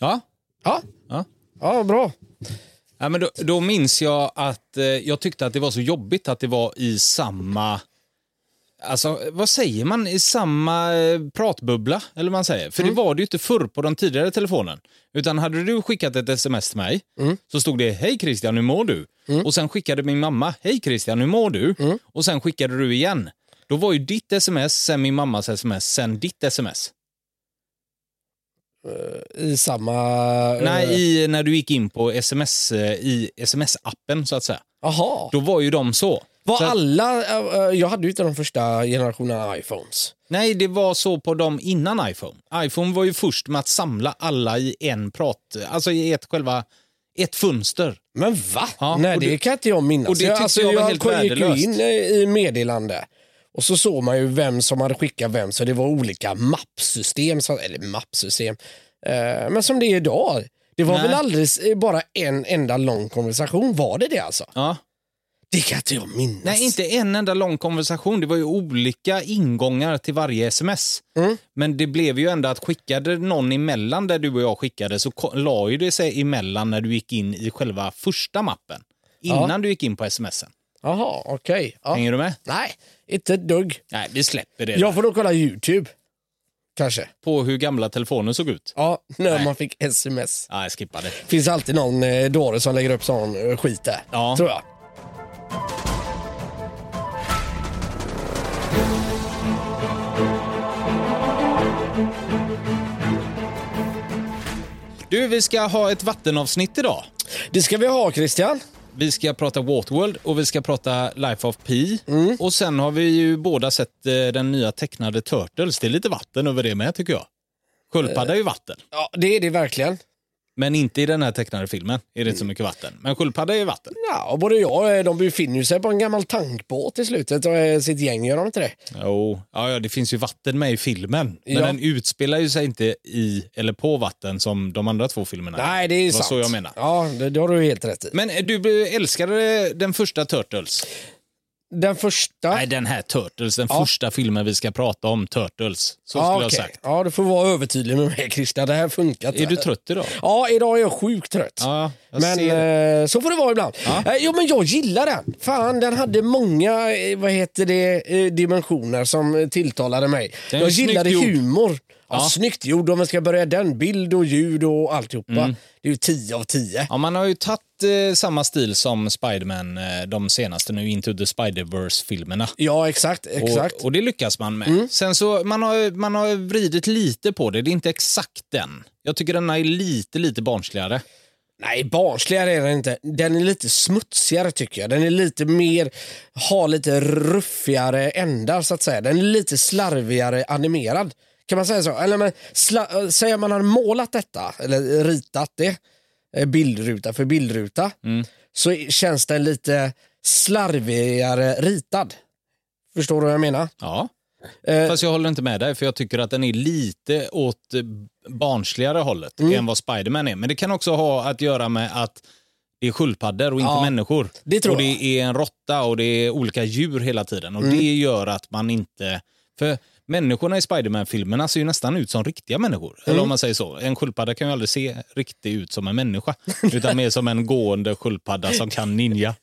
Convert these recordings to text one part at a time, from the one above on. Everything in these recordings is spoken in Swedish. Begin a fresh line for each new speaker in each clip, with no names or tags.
Ja.
Ja,
ja.
ja bra.
ja men då, då minns jag att eh, jag tyckte att det var så jobbigt att det var i samma... Alltså, vad säger man? I samma eh, pratbubbla, eller vad man säger. För det var det ju inte förr på den tidigare telefonen. Utan hade du skickat ett sms till mig, så stod det “Hej Christian, hur mår du?” Och sen skickade min mamma “Hej Christian, hur mår du?” Och sen skickade du igen. Då var ju ditt sms, sen min mammas sms, sen ditt sms.
I samma... eh,
Nej, i, när du gick in på sms, eh, i sms-appen så att säga.
Jaha.
Då var ju de så.
Var
så
alla... eh, eh, Jag hade ju inte de första generationerna iPhones.
Nej, det var så på dem innan iPhone. iPhone var ju först med att samla alla i en prat, alltså i ett själva, ett fönster.
Men va?
Ja,
Nej, det
det-
kan inte jag minnas.
och det tyckte jag var helt
gick ju in eh, i meddelande och så såg man ju vem som hade skickat vem, så det var olika mappsystem, eller mappsystem, eh, men som det är idag. Det var
Nej.
väl alldeles bara en enda lång konversation, var det det alltså?
Ja.
Det kan inte jag minnas.
Nej, inte en enda lång konversation. Det var ju olika ingångar till varje sms.
Mm.
Men det blev ju ändå att skickade någon emellan där du och jag skickade så la ju det sig emellan när du gick in i själva första mappen. Innan
Ja.
du gick in på smsen.
Jaha, okej. Ja.
Hänger du med?
Nej, inte ett dugg.
Nej, vi släpper det.
Jag får då kolla YouTube. Kanske.
På hur gamla telefoner såg ut.
Ja, när
Nej.
man fick sms.
Nej, jag skippar det.
finns alltid någon eh, dåre som lägger upp sån eh, skit där.
Ja.
Tror jag.
Du, vi ska ha ett vattenavsnitt idag.
Det ska vi ha Christian.
Vi ska prata Waterworld och vi ska prata Life of Pi.
Mm.
Och sen har vi ju båda sett eh, den nya tecknade Turtles. Det är lite vatten över det med tycker jag. Sköldpadda är ju vatten.
Ja, det är det verkligen.
Men inte i den här tecknade filmen är det inte så mycket vatten. Men sköldpadda är vatten.
Ja, och både jag och eh, de befinner sig på en gammal tankbåt i slutet och eh, sitt gäng, gör de inte det?
Jo, ja, ja, det finns ju vatten med i filmen. Men
Ja.
den utspelar ju sig inte i eller på vatten som de andra två filmerna.
Nej, det är
det
sant.
så jag menar.
Ja, det, det har du helt rätt i.
Men eh, du älskade den första Turtles?
Den första...
Nej, den här Turtles. Den
Ja.
första filmen vi ska prata om, Turtles. Så
ja,
skulle jag
okej.
ha sagt.
Ja, du får vara övertydlig med mig Christian. Det här funkar inte.
Är du trött idag?
Ja, idag är jag sjukt trött.
Ja, jag
Men eh, så får det vara ibland.
Ja.
Eh, jo, men jag gillar den. Fan, den hade många eh, vad heter det, eh, dimensioner som tilltalade mig.
Den
Jag gillade humor. Ja,
Ja.
Snyggt gjord om vi ska börja den. Bild och ljud och alltihopa.
Mm.
Det är ju 10 av 10.
Ja, man har ju tagit eh, samma stil som Spiderman, eh, de senaste nu, Into the Spider-Verse-filmerna.
Ja, exakt. exakt.
Och, och det lyckas man med. Sen så, man har, man har vridit lite på det, det är inte exakt den. Jag tycker den är lite, lite barnsligare.
Nej, barnsligare är den inte. Den är lite smutsigare tycker jag. Den är lite mer, har lite ruffigare ändar så att säga. Den är lite slarvigare animerad. Kan man säga så? Eller men, sla, äh, säger man har målat detta, eller ritat det, eh, bildruta för bildruta, så känns den lite slarvigare ritad. Förstår du vad jag menar?
Ja.
Eh,
Fast jag håller inte med dig, för jag tycker att den är lite åt eh, barnsligare hållet
Mm.
än vad Spiderman är. Men det kan också ha att göra med att det är sköldpaddor och inte
Ja,
människor.
det tror
och det är en råtta och det är olika djur hela tiden. Och
Mm.
det gör att man inte... För människorna i Spiderman-filmerna ser ju nästan ut som riktiga människor.
Mm.
Eller om man säger så. En sköldpadda kan ju aldrig se riktigt ut som en människa. utan mer som en gående sköldpadda som kan ninja.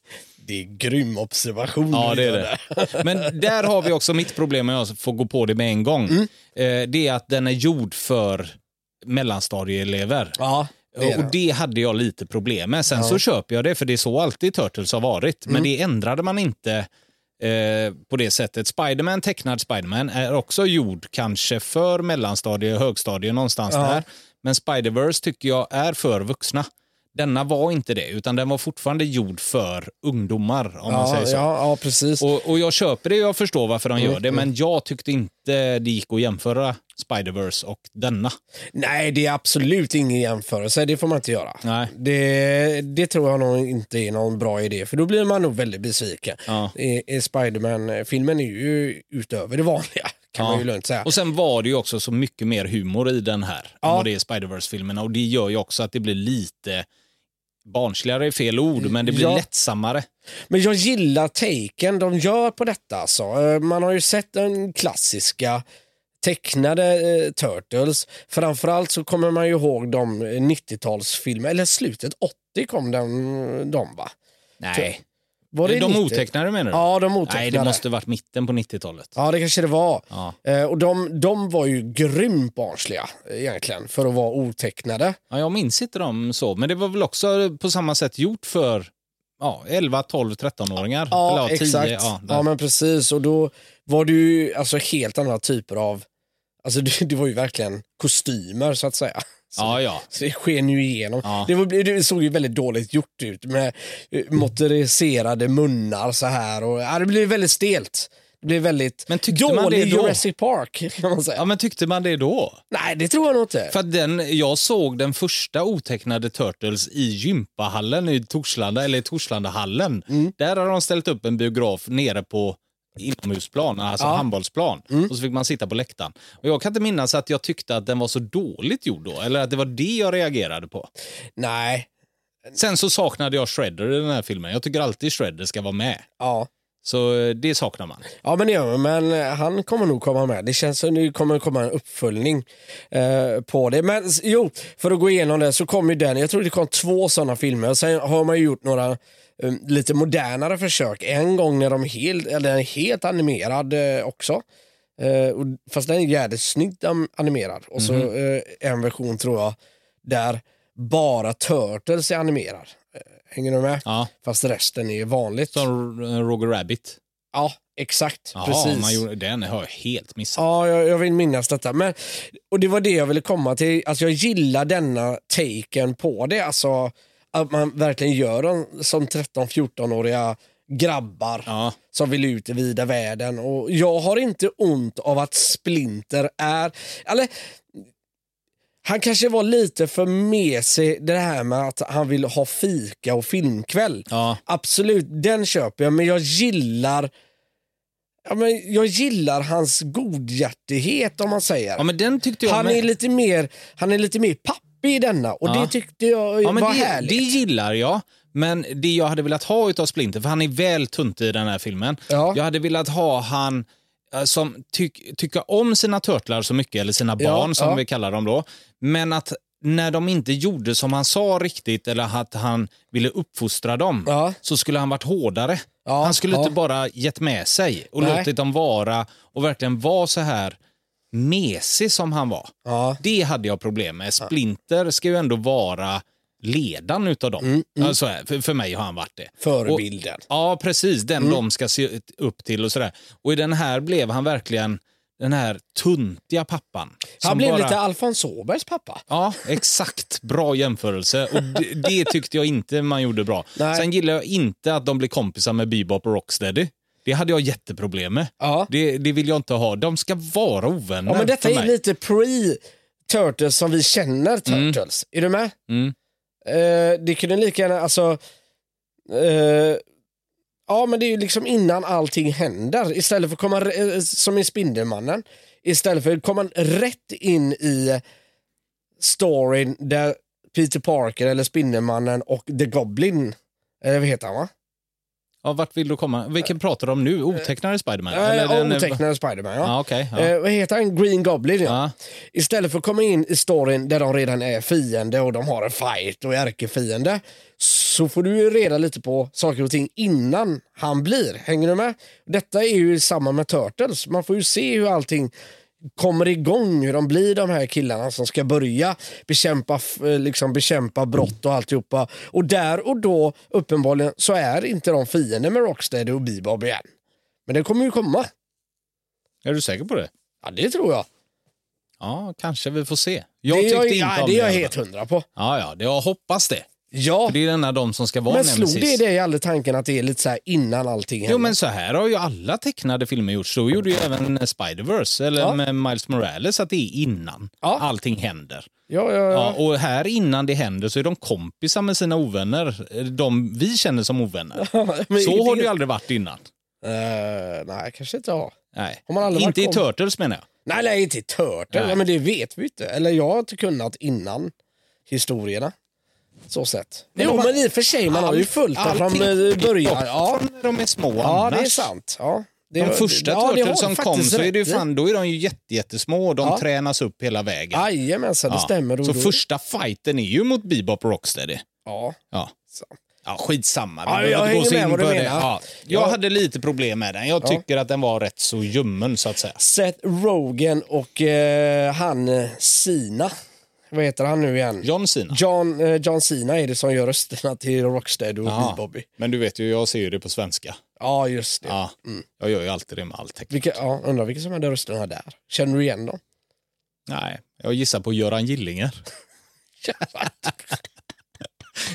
det är grym observation.
Ja, det är det.
där.
Men där har vi också mitt problem, och jag får gå på det med en gång.
Mm.
Eh, det är att den är gjord för mellanstadieelever.
Ja, det
och det hade jag lite problem med. Sen så köper jag det, för det är så alltid Turtles har varit.
Mm.
Men det ändrade man inte eh, på det sättet. Spiderman, tecknad Spiderman, är också gjord kanske för mellanstadie, högstadie någonstans
Ja.
där. Men Spiderverse tycker jag är för vuxna. Denna var inte det, utan den var fortfarande gjord för ungdomar, om man
ja,
säger så.
ja, ja, precis.
Och, och jag köper det, jag förstår varför de
Mm,
gör det, men jag tyckte inte det gick att jämföra Spiderverse och denna.
Nej, det är absolut ingen jämförelse. Det får man inte göra.
Nej.
Det, det tror jag nog inte är någon bra idé, för då blir man nog väldigt besviken.
Ja.
Spiderman-filmen är ju utöver det vanliga, kan man säga.
Och sen var det ju också så mycket mer humor i den här
Ja.
än vad det är i Spiderverse-filmerna. Och det gör ju också att det blir lite barnsligare är fel ord, men det blir
Ja.
lättsammare.
Men jag gillar taken de gör på detta. Alltså. Eh, Man har ju sett den klassiska tecknade eh, Turtles. Framförallt så kommer man ju ihåg de 90-talsfilmer, eller slutet 80 kom den, de va?
Nej.
Var det
de
90?
otecknade menar du?
Ja, de otecknade.
Nej, det måste varit mitten på 90-talet.
Ja, det kanske det var.
Ja.
Eh, och de, de var ju grymt barnsliga egentligen för att vara otecknade.
Ja, jag minns inte dem så, men det var väl också på samma sätt gjort för ja, 11, 12, 13-åringar.
Ja,
Eller, 10,
exakt.
Ja,
Ja, men precis. Och då var det ju alltså helt andra typer av... Alltså det, det var ju verkligen kostymer så att säga. Så,
ja, ja.
så det sken ju igenom.
Ja.
Det, var, det såg ju väldigt dåligt gjort ut med eh, motoriserade munnar så här. Och, ja, det blev väldigt stelt. Det blev väldigt
Men tyckte man
dålig
det då?
Jurassic Park kan man säga.
ja, men tyckte man det då?
Nej, det tror jag nog inte.
För den, jag såg den första otecknade Turtles i gympahallen i Torslanda, eller i Torslandahallen.
Mm.
Där har de ställt upp en biograf nere på inomhusplan, alltså
Ja. Mm.
handbollsplan. Och så fick man sitta på läktaren. Och jag kan inte minnas att jag tyckte att den var så dåligt gjord då, eller att det var det jag reagerade på.
Nej,
Sen så saknade jag Shredder i den här filmen. Jag tycker alltid Shredder ska vara med.
ja.
Så eh, det saknar man.
Ja men det gör man, men eh, han kommer nog komma med. Det känns som det kommer komma en uppföljning eh, på det. Men jo, för att gå igenom det så kom ju den, jag tror det kom två sådana filmer. Sen har man ju gjort några lite modernare försök. En gång när de helt, eller den är helt animerad eh, också. Eh, fast den är jävligt snyggt animerad. Och så eh, en version tror jag där bara Turtles är animerad. Hänger du med?
Ja,
Fast resten är vanligt.
som Roger Rabbit.
Ja, exakt.
Jaha,
precis.
man gjorde, den har jag helt missat.
Ja, jag, jag vill minnas detta. Men, och det var det jag ville komma till. Alltså, jag gillar denna taken på det. Alltså, att man verkligen gör dem som 13-14-åriga grabbar
Ja.
som vill ut i vida världen. Och jag har inte ont av att Splinter är... Eller, han kanske var lite för mesig det här med att han vill ha fika och filmkväll.
Ja.
Absolut, den köper jag, men jag gillar Ja, men jag gillar hans godhjärtighet om man säger.
ja, men den tyckte jag
han,
med.
är lite mer, han är lite mer pappig i denna och
Ja.
det tyckte jag
Ja,
var
det,
härligt.
det gillar jag. Men det jag hade velat ha utav Splinter, för han är väl tunt i den här filmen.
Ja.
Jag hade velat ha han eh, som tyck, tycker om sina turtlar så mycket, eller sina barn som vi kallar dem då. Men att när de inte gjorde som han sa riktigt eller att han ville uppfostra dem
Ja.
så skulle han varit hårdare.
Ja,
han skulle
ja.
inte bara gett med sig och
Nej.
låtit dem vara och verkligen vara så här mesig som han var.
Ja.
Det hade jag problem med. Splinter ska ju ändå vara ledaren utav dem. Alltså, här, för, för mig har han varit det.
Förebilden.
Och, ja, precis. Den de ska se upp till och sådär. Och i den här blev han verkligen den här tuntiga pappan.
Han blev
bara-
lite Alfons Åbergs pappa.
Ja, exakt. Bra jämförelse. Och det, det tyckte jag inte man gjorde bra.
Nej.
Sen gillar jag inte att de blir kompisar med Bebop och Rocksteady. Det hade jag jätteproblem med.
Ja.
Det, det vill jag inte ha. De ska vara ovänner
Ja, men detta
för
är lite pre-Turtles som vi känner Turtles. Är du med?
Mm.
Eh, det kunde lika gärna, alltså... Eh, ja, men det är ju liksom innan allting händer. Istället för att komma, eh, som i Spindelmannen, istället för att komma rätt in i storyn där Peter Parker eller Spindelmannen och The Goblin, eh, vad heter han va?
Ja, vart vill du komma? Vilken pratar du om nu? Otecknade Spiderman? Eller den-
otecknade Spiderman, ja.
Ja, okej. ja.
Eh, vad heter han? Green Goblin, ja.
Ja.
Istället för att komma in i storyn där de redan är fiende och de har en fight och är ärkefiende så får du ju reda lite på saker och ting innan han blir. Hänger du med? Detta är ju samma med Turtles. Man får ju se hur allting kommer igång, hur de blir de här killarna som ska börja bekämpa, eh, liksom bekämpa brott och alltihopa. Och där och då, uppenbarligen, så är inte de fiender med Rocksteady och Bebop igen. Men det kommer ju komma.
Är du säker på det?
Ja, det tror jag.
Ja, kanske vi får se. Jag
det
tyckte
jag,
inte
ja,
om
det är jag helt hundra på.
Ja, ja, det- jag hoppas det.
Ja,
För det är den av de som ska vara
men slog
nemesis.
det dig aldrig tanken att det är lite så här innan allting händer?
Jo, men så här har ju alla tecknade filmer gjort. Så gjorde ju även Spider-Verse, eller
Ja.
med Miles Morales, att det är innan
Ja.
allting händer.
ja, ja,
Ja,
ja.
och här innan det händer så är de kompisar med sina ovänner. De vi känner som ovänner.
Men
så har det ju aldrig varit innan.
Eh, nej, kanske inte har.
Nej.
Har man aldrig
Inte i Turtles menar jag.
Nej, nej, inte i Turtle.
Nej.
Men det vet vi inte. Eller jag har inte kunnat innan historierna. Så sett.
Nej,
jo, men i och för sig, man har ju följt dem från eh, början. Ja,
när de är små
ja det
annars.
är sant. Ja. Det-
De första
ja, det
Turtles som kom så är det ju fan, då är de ju jätte, jättesmå och de
Ja.
tränas upp hela vägen.
Jajamensan, det
Ja.
stämmer.
Så
då-
första fighten är ju mot Bebop och Rocksteady.
Ja.
Ja.
Så.
Ja, skitsamma.
Ja, jag
gå
hänger med vad du
det.
menar.
Ja, jag
Ja.
hade lite problem med den. Jag
Ja.
tycker att den var rätt så ljummen så att säga.
Seth Rogen och eh, han Sina. Vad heter han nu igen?
John Cena.
John, eh, John Cena är det som gör rösterna till Rocksteady och
Ja.
Bobby.
Men du vet ju, jag ser ju det på svenska.
Ja, just det.
Ja, Jag gör ju alltid det med all text.
Vilka, ja, undrar vilka som hade rösterna där. Känner du igen dem?
Nej, jag gissar på Göran Gillinger.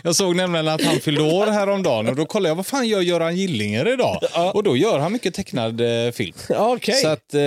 Jag såg nämligen att han fyllde år häromdagen och då kollade jag vad fan gör Göran Gillinger idag? Och då gör han mycket tecknad eh, film.
Ja, Okej,
Så att, eh,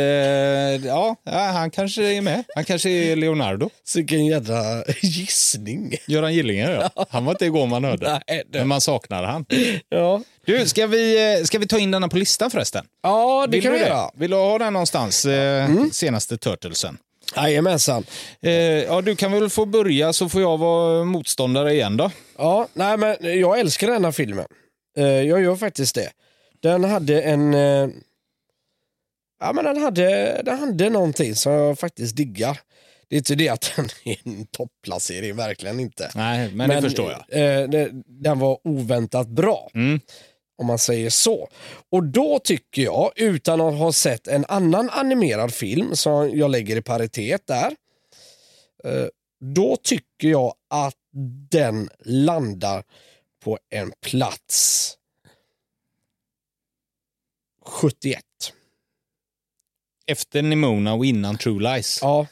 ja, ja, han kanske är med. Han kanske är Leonardo.
vilken jädra gissning.
Göran Gillinger, ja. Han var inte igår man hörde.
Nej,
Men man saknar han.
Ja,
Du, ska vi, eh, ska vi ta in denna på listan förresten?
ja det
Vill
kan vi göra.
Vill du ha den någonstans? Eh, Senaste Turtlesen.
Jajamensan.
Eh, ja, du kan väl få börja så får jag vara motståndare igen då.
Ja, nej, men jag älskar den här filmen. Eh, jag gör faktiskt det. Den hade en... eh, ja, men den hade, den hade någonting som jag faktiskt diggar. Det är inte det att den är en topplacering, verkligen inte.
Nej, men, det förstår jag.
Eh, det, den var oväntat bra,
Mm.
Om man säger så. Och då tycker jag, utan att ha sett en annan animerad film som jag lägger i paritet där, eh, då tycker jag att den landar på en plats 71.
Efter Nimona och innan True Lies.
Ja.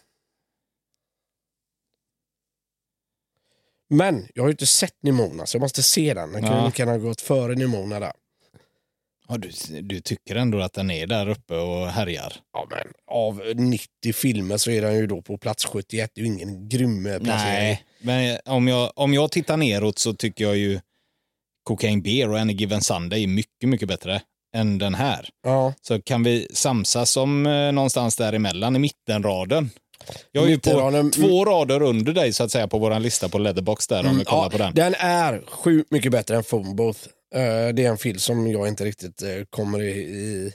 Men jag har ju inte sett Nimona så jag måste se den. Den kan
Ja.
lika gärna ha gått före Nimona där.
Ja, du, du tycker ändå att den är där uppe och härjar?
Ja, men av 90 filmer så är den ju då på plats 71. Det är ju ingen grym eh, placering.
Nej, men om jag, om jag tittar neråt så tycker jag ju Cocaine Bear och Any Given Sunday är mycket, mycket bättre än den här.
Ja,
Så kan vi samsas om eh, någonstans däremellan i mittenraden. Jag är ju på
Mittenraden-
två rader under dig så att säga på vår lista på Letterbox där om vi kollar
Mm,
på den.
den är sjukt mycket bättre än Phone Booth. Eh, det är en film som jag inte riktigt eh, kommer i, i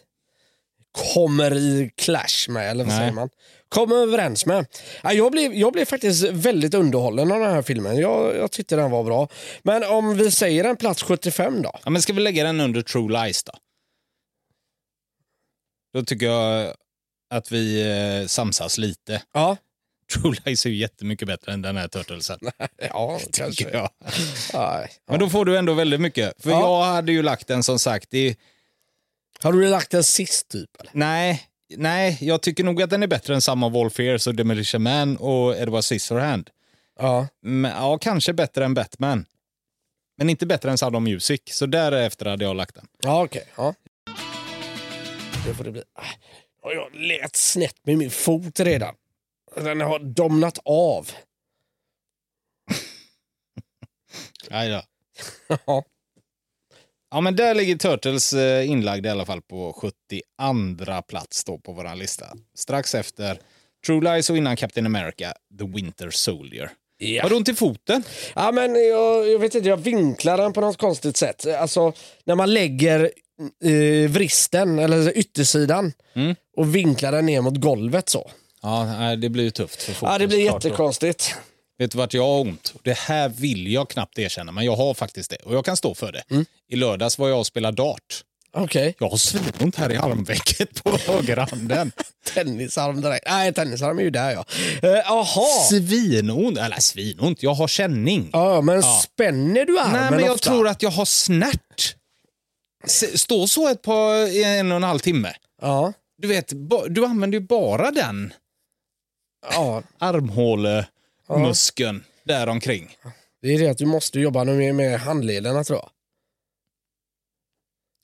kommer i clash med, eller vad
Nej.
säger man? Kommer överens med. Ja, jag, blev, jag blev faktiskt väldigt underhållen av den här filmen. Jag, jag tyckte den var bra. Men om vi säger en plats 75 då?
Ja, men ska vi lägga den under True Lies då? Då tycker jag att vi eh, samsas lite.
Ja,
True Lies är ju jättemycket bättre än den här Turtlesen.
ja kanske.
jag.
Nej.
Men då får du ändå väldigt mycket. För
Ja.
jag hade ju lagt den som sagt i...
Har du lagt den sist typ? Eller?
Nej, nej, jag tycker nog att den är bättre än Sum of All Fears och Demolition Man och Edward Scissorhand.
Ja.
Men, ja, kanske bättre än Batman. Men inte bättre än Sound of Music. Så därefter hade jag lagt den.
Ja, okej. Ja. Det får det bli. Ja, Jag lät snett med min fot redan. Den har domnat av.
Aj då.
Ja.
Ja, men där ligger Turtles eh, inlagd i alla fall på 72 plats då på vår lista. Strax efter True Lies och innan Captain America, The Winter Soldier.
Ja.
Har du ont i foten?
Ja, men jag, jag vet inte, jag vinklar den på något konstigt sätt. Alltså, när man lägger eh, vristen, eller yttersidan,
Mm.
och vinklar den ner mot golvet så.
Ja, det blir ju tufft för foten.
Ja, det blir
såklart då.
jättekonstigt.
Vet du vart jag har ont? Det här vill jag knappt erkänna, men jag har faktiskt det. Och jag kan stå för det.
Mm.
I lördags var jag och spelade dart.
Okej,
Jag har svinont här i armvecket på högerhanden.
tennisarm direkt. Nej, tennisarm är ju där ja. Jaha.
Svinont, eller svinont, jag har känning.
ja, men spänner du armen
Nej, men jag
ofta?
tror att jag har snärt. Stå så ett par, en och en halv timme.
Ja.
Du vet, du använder ju bara den
ja,
armhålemuskeln där omkring.
det är det att du måste jobba med, med handlederna tror jag.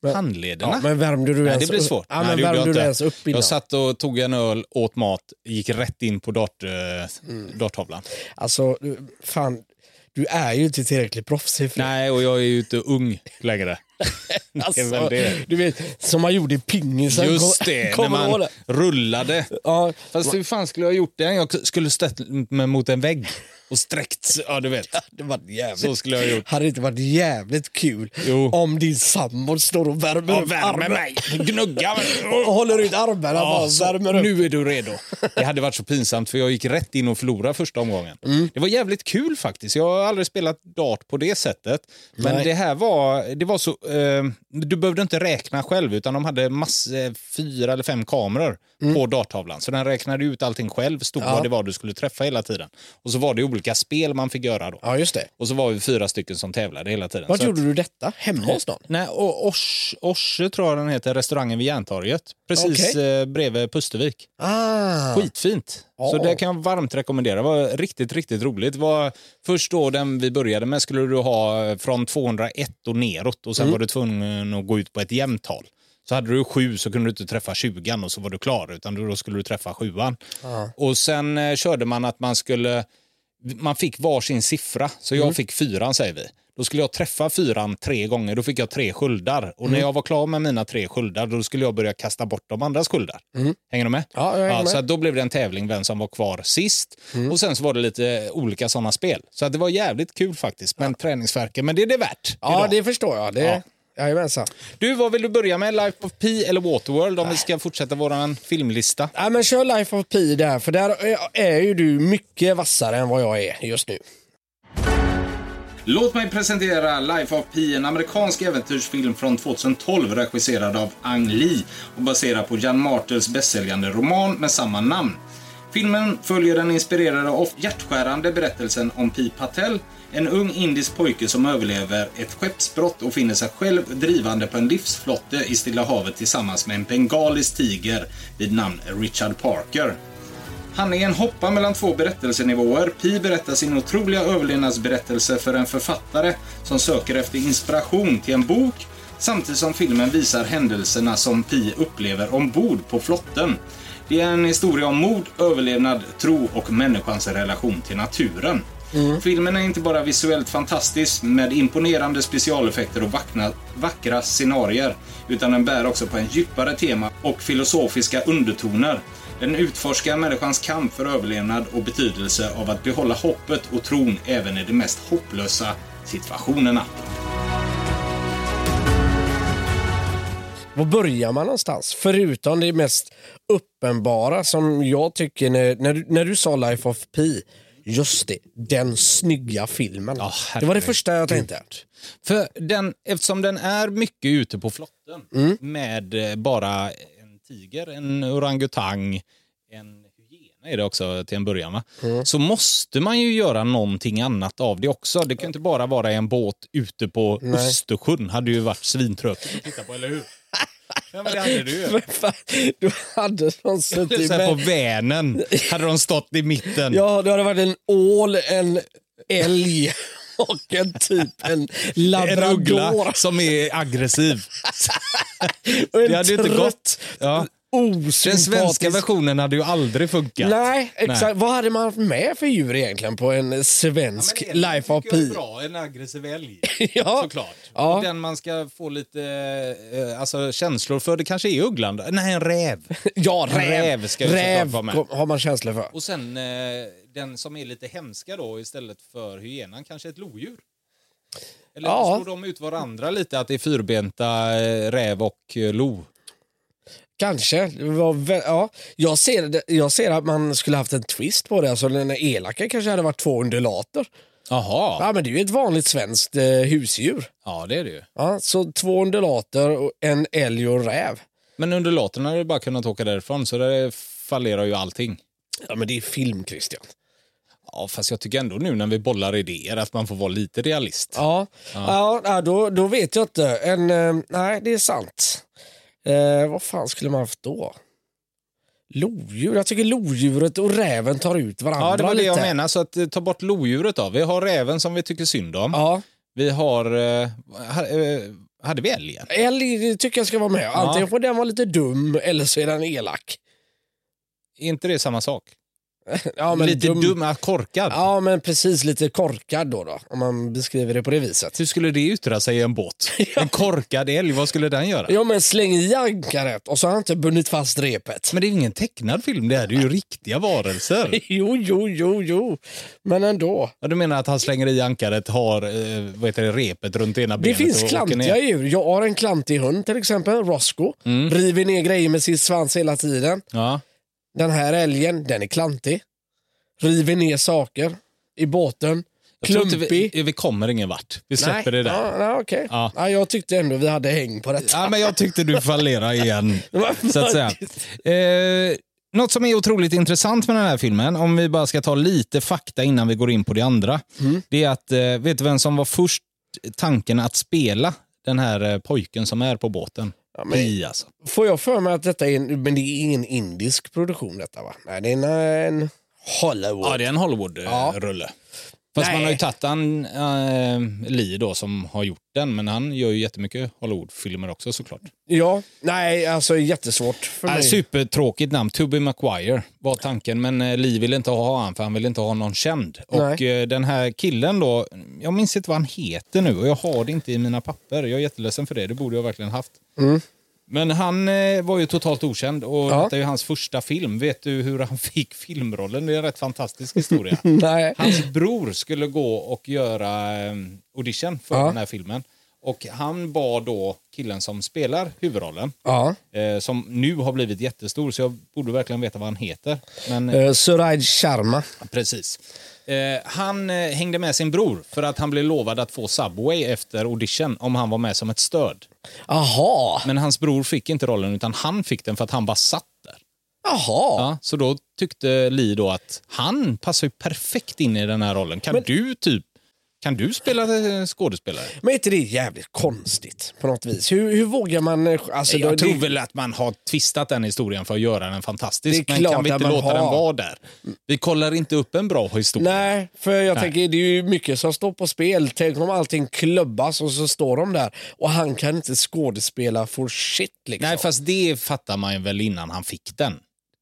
Men-
Handlederna.
Ja, men värmde du
Nej,
ens
det blir svårt.
Ja,
Nej,
men värmde du ens upp innan?
Jag satt och tog en öl, åt mat, gick rätt in på dart, eh,
Mm.
darttavlan.
Alltså, du- fan, du är ju inte tillräckligt proffsig för.
Nej, och jag är ju inte ung längre.
Alltså. Du vet, som man gjorde i pingisen.
Just det, när man
det?
rullade.
Ja,
Fast hur fan skulle jag ha gjort det? Jag skulle stött mig mot en vägg. Och sträckt. Ja, du vet.
Det var jävligt.
Så skulle jag ha gjort.
Hade det inte varit jävligt kul
Jo.
om din sambo står och värmer
Ja,
upp
värme
armen
mig. Gnugga
och håller ut armarna
Ja,
bara värmer
nu är du redo. Det hade varit så pinsamt för jag gick rätt in och förlorade första omgången.
Mm.
Det var jävligt kul faktiskt. Jag har aldrig spelat dart på det sättet. Men
Nej.
det här var, det var så, eh, du behövde inte räkna själv utan de hade massor, fyra eller fem kameror på darttavlan. Så den räknade ut allting själv, stod
Mm. Ja.
vad det var du skulle träffa hela tiden. Och så var det olika spel man fick göra då.
Ja, just det.
Och så var vi fyra stycken som tävlade hela tiden.
Vart
Så
gjorde du detta? Hemma hos någon?
Nej, och Ors, Orse tror jag den heter, restaurangen vid Järntorget. Precis
Okej.
eh, bredvid Pustervik.
Ah.
Skitfint.
Ja.
Så det kan jag varmt rekommendera. Det var riktigt, riktigt roligt. Var först då den vi började med skulle du ha från 201 och neråt och sen
Mm.
var du tvungen att gå ut på ett jämnt tal. Så hade du sju så kunde du inte träffa 20 och så var du klar utan då skulle du träffa sjuan. Och sen eh, körde man att man skulle, man fick varsin siffra. Så jag
Mm.
fick fyran säger vi. Då skulle jag träffa fyran tre gånger, då fick jag tre sköldar. Och när jag var klar med mina tre sköldar, då skulle jag börja kasta bort de andras sköldar. Hänger du med?
Ja, jag hänger med.
Så då blev det en tävling vem som var kvar sist. Och sen så var det lite olika sådana spel. Så det var jävligt kul faktiskt med träningsverke. Men det är det värt.
Ja,
idag.
det förstår jag. Det...
Ja.
Jajamensan.
Du, vad vill du börja med? Life of Pi eller Waterworld om vi ska fortsätta vår filmlista?
Ja, men kör Life of Pi där, för där är- är ju du mycket vassare än vad jag är just nu.
Låt mig presentera Life of Pi, en amerikansk äventyrsfilm från 2012 regisserad av Ang Lee och baserad på Jan Martels bästsäljande roman med samma namn. Filmen följer den inspirerade och hjärtskärande berättelsen om Pi Patel, en ung indisk pojke som överlever ett skeppsbrott och finner sig själv drivande på en livsflotte i Stilla havet tillsammans med en bengalisk tiger vid namn Richard Parker. Handlingen hoppar mellan två berättelsenivåer. Pi berättar sin otroliga överlevnadsberättelse för en författare som söker efter inspiration till en bok samtidigt som filmen visar händelserna som Pi upplever ombord på flotten. Det är en historia om mod, överlevnad, tro och människans relation till naturen. Filmen är inte bara visuellt fantastisk med imponerande specialeffekter och vackra, vackra scenarier, utan den bär också på en djupare tema och filosofiska undertoner. Den utforskar människans kamp för överlevnad och betydelse av att behålla hoppet och tron även i de mest hopplösa situationerna.
Var börjar man någonstans? Förutom det mest uppenbara som jag tycker när, när, du, när du sa Life of Pi. Just det, den snygga filmen.
Ja,
det var det första jag tänkte.
För den, eftersom den är mycket ute på flotten med eh, bara en tiger, en orangutang, en hyena är det också till en början, va? så måste man ju göra någonting annat av det också. Det kan ju inte bara vara en båt ute på
Nej.
Östersjön. hade ju varit svintråkigt att titta på, eller hur? Ja, men det hade du ju.
Fan, Du hade någon suttit
här på
med...
Vänern hade de stått i mitten.
Ja, det hade varit en ål, en älg och en typ en
en uggla
labrador.
som är aggressiv. Det hade ju inte gått. Ja. Den
osympatisk...
svenska versionen hade ju aldrig funkat.
Nej, exakt. Vad hade man haft med för djur egentligen på en svensk Life of Pi?
bra, en aggressiv älg.
Ja.
Såklart.
Ja.
Och Den man ska få lite eh, alltså, känslor för, det kanske är ugglan. Nej, en räv.
Ja, räv.
räv ska
räv
vara med.
har man känslor för.
Och sen eh, den som är lite hemska då istället för hyenan, kanske ett lodjur. Eller
Ja.
slår de ut varandra lite, att det är fyrbenta eh, räv och eh, lo?
Kanske. Det vä- ja. jag, ser, det- jag ser att man skulle haft en twist på det. Alltså, den elaka kanske hade varit två undulater.
Jaha,
Ja, men det är ju ett vanligt svenskt eh, husdjur.
ja det är det ju.
Ja, så två undulater, och en älg och en räv.
Men undulaterna hade bara kunnat åka därifrån, så där fallerar ju allting.
Ja, men det är film, Christian.
Ja, fast jag tycker ändå nu när vi bollar idéer att man får vara lite realist.
Ja, ja. ja då, då vet jag inte. En, eh, nej, det är sant. Eh, vad fan skulle man haft då? Lodjur? Jag tycker lodjuret och räven tar ut varandra
Ja, det var det
lite.
jag menar. Så att, eh, ta bort lodjuret då. Vi har räven som vi tycker synd om.
Ja,
Vi har... Eh, ha, eh, hade vi älgen?
älg tycker jag ska vara med. Antingen får den vara lite dum eller så är den elak.
Är inte det samma sak?
Ja, men
Lite
dum.
dum, korkad.
Ja, men precis lite korkad då, då, om man beskriver det på det viset.
Hur skulle det yttra sig i en båt? En korkad älg, vad skulle den göra?
Ja, men släng i ankaret och så har han inte bundit fast repet.
Men det är ju ingen tecknad film det här, det är ju riktiga varelser.
Jo, jo, jo, jo, men ändå.
Ja, du menar att han slänger i ankaret, har eh, vad heter det, repet runt ena
Det
benet
finns
och
klantiga djur. Jag har en klantig hund till exempel, Roscoe.
Mm.
River ner grejer med sin svans hela tiden.
Ja.
Den här älgen, den är klantig. River ner saker i båten. Klumpig.
vi, vi kommer ingen vart. Vi släpper det där.
Ja, okej.
Ja.
Ja, jag tyckte ändå vi hade häng på detta.
Ja, men jag tyckte du fallerade igen, så att säga. Eh, något som är otroligt intressant med den här filmen, om vi bara ska ta lite fakta innan vi går in på det andra,
Mm.
det är att, eh, vet du vem som var först tanken att spela den här eh, pojken som är på båten?
Ja, men-
I alltså.
Får jag för mig att detta är en, men det är ingen indisk produktion detta va? Nej, det är en, en Hollywood.
Ja, det är en Hollywood-rulle. Fast
Nej.
man har ju tagit han, äh, Lee då, som har gjort den, men han gör ju jättemycket Hollywood-filmer också såklart.
Ja, nej, alltså jättesvårt för
Äh,
mig.
supertråkigt namn, Tobey Maguire var tanken, men eh, Lee ville inte ha han för han ville inte ha någon känd. Och
Nej.
eh, den här killen då, jag minns inte vad han heter nu och jag har det inte i mina papper. Jag är jätteledsen för det, det borde jag verkligen haft.
Mm.
Men han eh, var ju totalt okänd och
Ja.
detta är ju hans första film. Vet du hur han fick filmrollen? Det är en rätt fantastisk historia.
Nej.
Hans bror skulle gå och göra eh, audition för
Ja.
den här filmen. Och han bad då killen som spelar huvudrollen,
Ja.
eh, som nu har blivit jättestor, så jag borde verkligen veta vad han heter. Men
Uh, Suraj Sharma.
precis. Eh, han eh, hängde med sin bror för att han blev lovad att få Subway efter audition om han var med som ett stöd.
Aha.
Men hans bror fick inte rollen utan han fick den för att han bara satt där.
Jaha.
Ja, så då tyckte Lee då att han passar ju perfekt in i den här rollen. Kan du typ kan du spela eh, skådespelare?
Men är inte det jävligt konstigt på något vis? Hur, hur vågar man... eh, Alltså,
jag
då-
tror
det,
väl att man har twistat den historien för att göra den fantastisk. Men kan vi inte låta
har.
den vara där? Vi kollar inte upp en bra historia.
Nej, för jag
Nej.
tänker det är ju mycket som står på spel. Tänk om allting klubbas och så står de där och han kan inte skådespela for shit liksom.
Nej, fast det fattar man ju väl innan han fick den.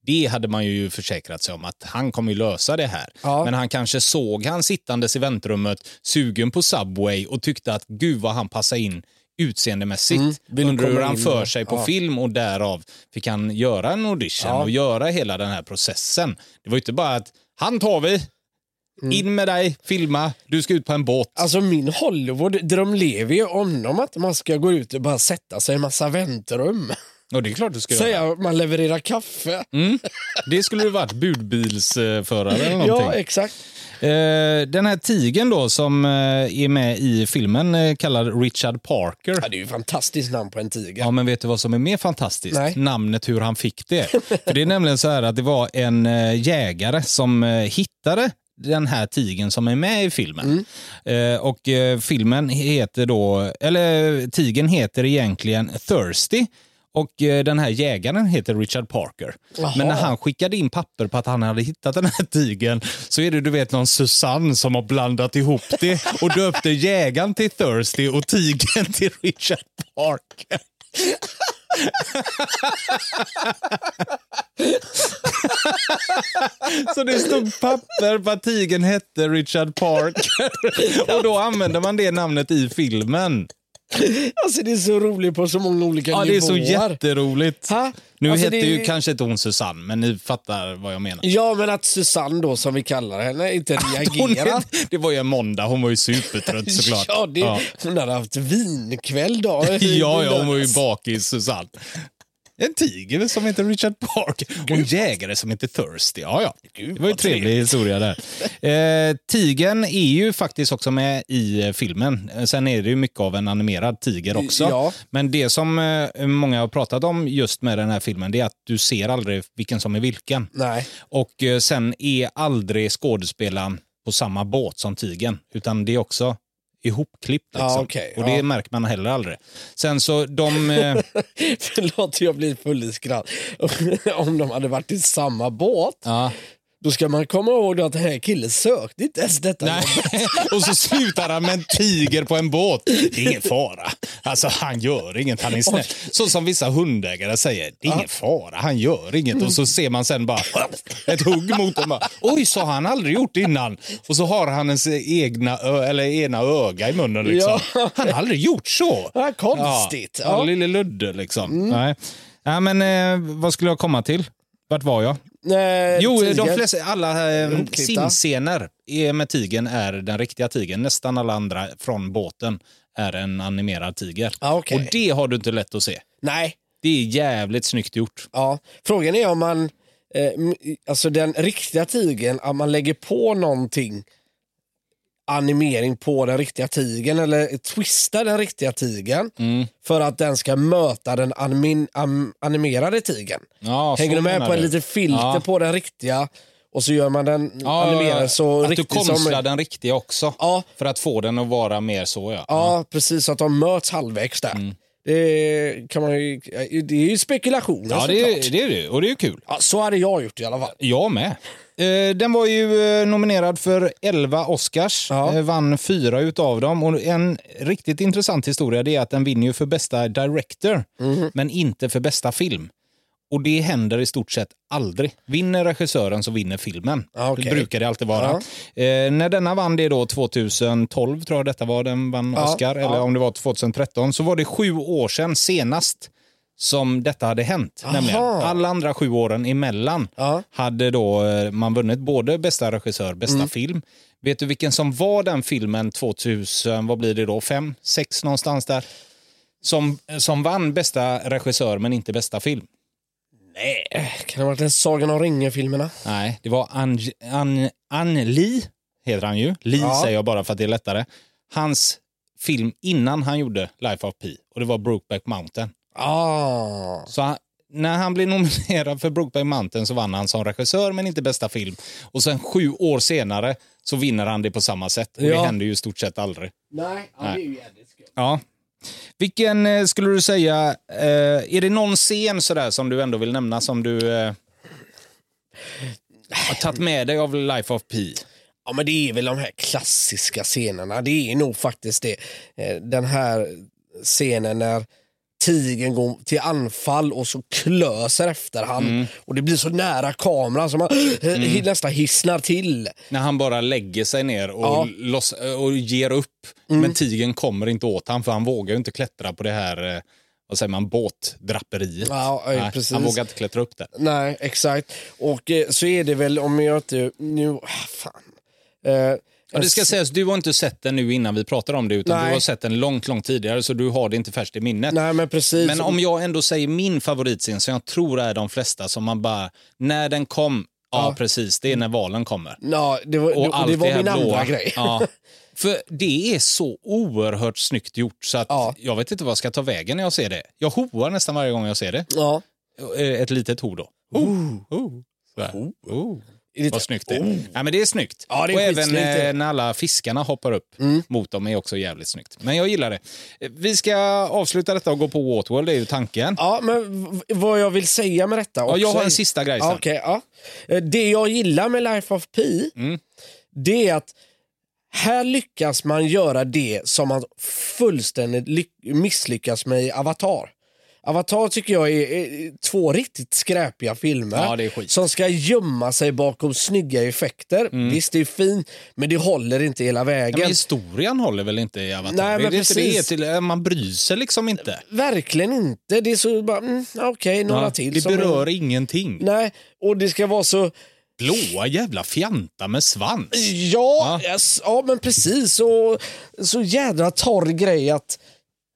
Det hade man ju försäkrat sig om att han kommer lösa det här.
Ja.
Men han kanske såg han sittandes i väntrummet sugen på Subway och tyckte att gud vad han passar in utseendemässigt.
Mm,
Undrar hur han för sig på
ja.
film och därav fick han göra en audition
Ja.
och göra hela den här processen. Det var ju inte bara att han tar vi,
Mm.
in med dig, filma, du ska ut på en båt.
Alltså min Hollywood, de lever ju om att man ska gå ut och bara sätta sig i massa väntrum.
Och det är klart du ska.
Säga att man levererar kaffe.
Mm. Det skulle du varit budbilsförare eller någonting.
Ja, exakt.
Eh, den här tigen då som eh, är med i filmen eh, kallad Richard Parker.
Ja, det är ju ett fantastiskt namn på en tiger.
Ja, men vet du vad som är mer fantastiskt?
Nej.
Namnet hur han fick det. För det är nämligen så här att det var en jägare som hittade den här tigen som är med i filmen. Eh, och eh, filmen heter då, eller tigen heter egentligen Thirsty. Och eh, den här jägaren heter Richard Parker.
Jaha.
Men när han skickade in papper på att han hade hittat den här tigen så är det du vet någon Susanne som har blandat ihop det och döpte jägaren till Thirsty och tigen till Richard Parker. Så det stod papper på att tigern hette Richard Parker. Och då använde man det namnet i filmen.
Alltså det är så roligt på så många olika
Ja, det är så
nivåer.
jätteroligt.
Ha?
Nu
Alltså,
hette
det-
ju kanske inte hon Susanne, men ni fattar vad jag menar.
Ja, men att Susanne då, som vi kallar henne, inte
Hon,
reagerar.
det var ju en måndag, hon var ju supertrött såklart.
Ja, det,
ja.
hon hade haft vinkväll då.
ja, ja, hon var ju bakis Susanne. En tiger som heter Richard Park och en jägare som heter Thirsty. Ja, ja. Det var ju
vad
trevlig historia där. Eh, tigen är ju faktiskt också med i eh, filmen. Sen är det ju mycket av en animerad tiger också.
Ja.
Men det som eh, många har pratat om just med den här filmen det är att du ser aldrig vilken som är vilken.
Nej.
Och eh, sen är aldrig skådespelaren på samma båt som tigen utan det är också ihopklippt. Liksom.
Ja, okej,
Och det
ja.
märker man heller aldrig. Sen så de... Eh,
Förlåt, jag blir full i skratt. Om de hade varit i samma båt.
ja,
Då ska man komma ihåg att den här killen sökte inte ens detta
Nej. Och så slutar han med en tiger på en båt. Det är ingen fara. Alltså han gör inget, han är snäll. Så som vissa hundägare säger, det är ingen fara, han gör inget. Och så ser man sen bara ett hugg mot dem. Bara, Oj, så har han aldrig gjort innan. Och så har han ens egna, eller ena öga i munnen. Liksom. Han har aldrig gjort så.
Ja, konstigt.
Ja,
Ja. Mm.
Lille Ludde liksom. Nej. Ja, men eh, vad skulle jag komma till? Vart var jag?
Nej,
Jo,
tiger.
de flesta, alla eh, simscener med tigern är den riktiga tigern. Nästan alla andra från båten är en animerad tiger.
Ah, okej.
Och det har du inte lätt att se.
Nej,
Det är jävligt snyggt gjort.
ja. Frågan är om man, eh, alltså den riktiga tigern, om man lägger på någonting animering på den riktiga tigern eller twistar den riktiga tigern
Mm.
för att den ska möta den animin, am, animerade tigern.
Ja,
Hänger du med på en
du.
litet filter
Ja.
på den riktiga och så gör man den
Ja,
animerad så
att du
riktigt
konstrar
som...
den riktiga också.
Ja.
För att få den att vara mer så. Ja.
Ja, precis. Så att de möts halvvägs där.
Mm.
Det, kan man ju, det är ju spekulationer
Ja, det, är- det är det. Och det är ju kul.
Ja, så hade jag gjort i alla fall.
Jag med. Eh, Den var ju eh, nominerad för 11 Oscars,
Ja.
eh, vann fyra utav dem. Och en riktigt intressant historia det är att den vinner ju för bästa director,
Mhm.
men inte för bästa film. Och det händer i stort sett aldrig. Vinner regissören så vinner filmen.
Ja, okej.
Det brukar det alltid vara. Eh, när denna vann det då 2012, tror jag detta var, den vann
Ja,
Oscar, eller om det var 2013, så var det sju år sedan senast som detta hade hänt. Nämligen. Alla andra sju åren emellan hade då eh, man vunnit både bästa regissör, bästa
Mm.
film. Vet du vilken som var den filmen 2000, vad blir det då, fem, sex någonstans där? Som, som vann bästa regissör men inte bästa film.
Nej, kan det ha varit en Sagan om ringen-filmerna?
Nej, det var Ann An, An heter han ju. Lee
Ja.
säger jag bara för att det är lättare. Hans film innan han gjorde Life of Pi och det var Brokeback Mountain.
Ah.
Så han, när han blev nominerad för Brokeback Mountain så vann han som regissör men inte bästa film. Och sen sju år senare så vinner han det på samma sätt. Och det
Ja.
händer ju i stort sett aldrig.
Nej, ja, det är ju jävligt skumt.
Ja. Vilken eh, skulle du säga, eh, är det någon scen sådär som du ändå vill nämna som du eh, har tagit med dig av Life of Pi?
Ja, men det är väl de här klassiska scenerna. Det är nog faktiskt det. Eh, den här scenen när tigern går till anfall och så klöser efter han.
Mm.
Och det blir så nära kameran så man eh, nästan hissnar till.
När han bara lägger sig ner och,
Ja.
loss, och ger upp. Men tigern kommer inte åt han för han vågar inte klättra på det här eh, vad säger man, båtdraperiet.
Ja, eh,
Nej. Han vågar inte klättra upp där.
Nej, exakt. Och eh, så är det väl om jag inte... Nu, ah, fan. Eh,
Ja, det ska sägas, du har inte sett den nu innan vi pratar om det, utan
Nej.
du har sett den långt, långt tidigare, så du har det inte färskt i minnet.
Nej, men precis.
Men om jag ändå säger min favoritscen, som jag tror är de flesta, som man bara, när den kom, ja,
Ja.
precis, det är när valen kommer.
Ja, det var,
Och
det, det var
här
min
blåa.
andra grej.
Ja. För det är så oerhört snyggt gjort så att
Ja.
jag vet inte vad jag ska ta vägen när jag ser det. Jag hoar nästan varje gång jag ser det.
Ja.
Eh, Ett litet ho då. Oh, oh. Sådär. Oh.
Lite-
Vad snyggt det är. Ja, men det är snyggt.
Ja, det är
och även
det.
eh, när alla fiskarna hoppar upp mot dem är också jävligt snyggt. Men jag gillar det. Vi ska avsluta detta och gå på Waterworld, det är ju tanken.
Ja, men vad jag vill säga med detta
Ja,
också...
jag har en sista grej sen.
Ja, ja. Eh, Det jag gillar med Life of Pi,
Mm.
det är att här lyckas man göra det som man fullständigt ly- misslyckas med i Avatar. Avatar tycker jag är, är två riktigt skräpiga filmer
Ja,
som ska gömma sig bakom snygga effekter. Visst, det är fint, men det håller inte hela
Ja,
vägen.
men historien håller väl inte i Avatar?
Nej, men
det inte det
precis.
till, eh, man bryr sig liksom inte.
Verkligen inte. Det är så bara, mm, okej, några
Ja,
till.
det
som
berör ingenting.
Nej, och det ska vara så...
Blåa jävla fjanta med svans.
Ja, yes, ja men precis. Så, så jädra torr grej att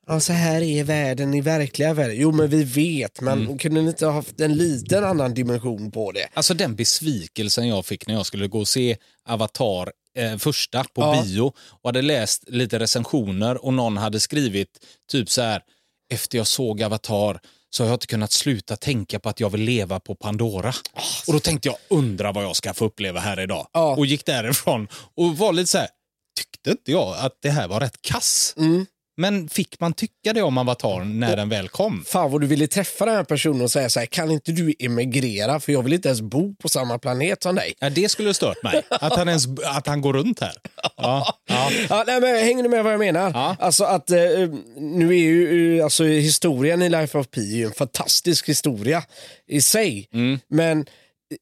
ja, så här är världen i verkliga världen. Jo, men vi vet, men
Mm.
kunde ni inte ha haft en liten annan dimension på det?
Alltså den besvikelsen jag fick när jag skulle gå och se Avatar eh, första på
Ja.
bio och hade läst lite recensioner och någon hade skrivit typ så här efter jag såg Avatar så har jag inte kunnat sluta tänka på att jag vill leva på Pandora. Och då tänkte jag, undra vad jag ska få uppleva här idag.
Ja.
Och gick därifrån och var lite så här, tyckte inte jag att det här var rätt kass?
Mm.
Men fick man tycka det om Avatar när den väl kom?
Fan vad du ville träffa den här personen och säga så här, kan inte du emigrera för jag vill inte ens bo på samma planet som dig.
Ja, det skulle stört mig. Att han, ens, att han går runt här. Ja, ja.
Ja, nej, men hänger du med vad jag menar?
Ja.
Alltså att eh, nu är ju eh, alltså, historien i Life of Pi en fantastisk historia i sig.
Mm.
Men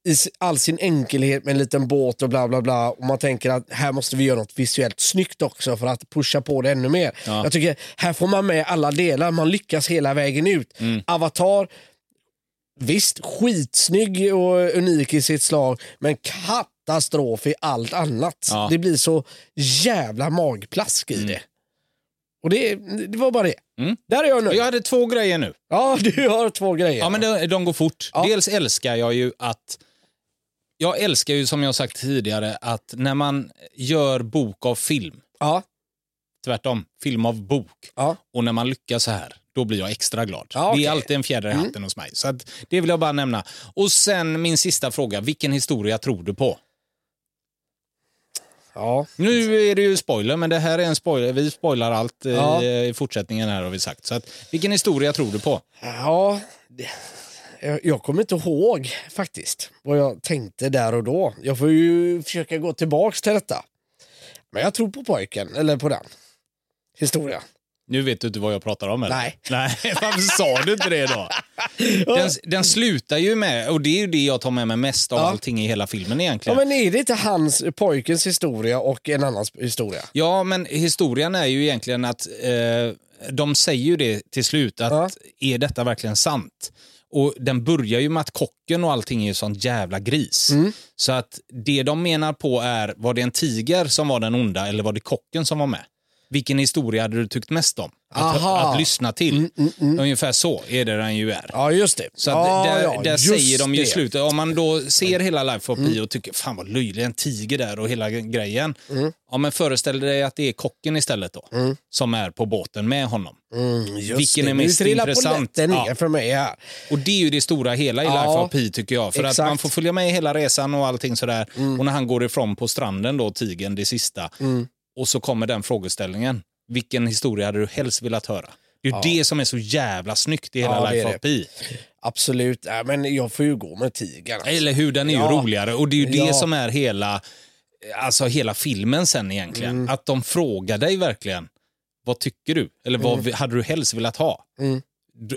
i all sin enkelhet med en liten båt och bla bla bla. Och man tänker att här måste vi göra något visuellt snyggt också för att pusha på det ännu mer.
Ja.
Jag tycker här får man med alla delar, man lyckas hela vägen ut.
Mm.
Avatar, visst skitsnygg och unik i sitt slag, men katastrof i allt annat.
Ja.
Det blir så jävla magplask i det. Och det, det var bara det.
Mm.
Där är jag nöjd.
Jag hade två grejer nu.
Ja, du har två grejer.
Ja, men de, de går fort.
Ja.
Dels älskar jag ju att... Jag älskar ju, som jag sagt tidigare, att när man gör bok av film,
ja,
tvärtom, film av bok,
ja.
och när man lyckas så här, då blir jag extra glad.
Ja,
Det
okej.
är alltid en fjäder i hatten hos mig. Så att, det vill jag bara nämna. Och sen min sista fråga, vilken historia tror du på?
Ja.
Nu är det ju spoiler, men det här är en spoiler. Vi spoilar allt eh,
Ja.
i fortsättningen här har vi sagt. Så att, vilken historia tror du på?
Ja, det, jag, kommer inte ihåg faktiskt vad jag tänkte där och då. Jag får ju försöka gå tillbaks till detta. Men jag tror på pojken, eller på den historien.
Nu vet du inte vad jag pratar om eller?
Nej.
Nej, varför sa du inte det då? Den, den slutar ju med, och det är ju det jag tar med mig mest av
Ja.
allting i hela filmen
Ja,
egentligen.
men är det inte hans, pojkens historia och en annans historia?
Ja, men historien är ju egentligen att eh, de säger ju det till slut, att
Ja.
är detta verkligen sant? Och den börjar ju med att kocken och allting är ju sånt jävla gris.
Mm.
Så att det de menar på är, var det en tiger som var den onda eller var det kocken som var med? Vilken historia hade du tyckt mest om? Att.
Mm,
att lyssna till. Ungefär så är det den ju är.
Ja, just det.
Så att
ja,
där,
ja,
där säger de ju
det.
slutet, om man då ser hela Life of Pi
Mm.
och tycker fan vad löjlig, en tiger där och hela grejen. Ja, men föreställ dig att det är kocken istället då, som är på båten med honom.
Mm,
Vilken
det.
är mest intressant? Ja.
för mig här.
Och det är ju det stora hela i
Ja,
Life of Pi tycker jag. För att
exakt.
man får följa med hela resan och allting sådär. Och när han går ifrån på stranden då, tigern, det sista. Och så kommer den frågeställningen. Vilken historia hade du helst velat höra? Det är ju det som är så jävla snyggt i hela
Ja,
Life of Pi.
Absolut. Ja, men jag får ju gå med tigern. alltså.
Eller hur, den är ju
Ja.
roligare. Och det är ju det
Ja.
som är hela, alltså hela filmen sen egentligen.
Mm.
Att de frågar dig verkligen, vad tycker du? Eller vad vi- hade du helst velat ha?
Mm.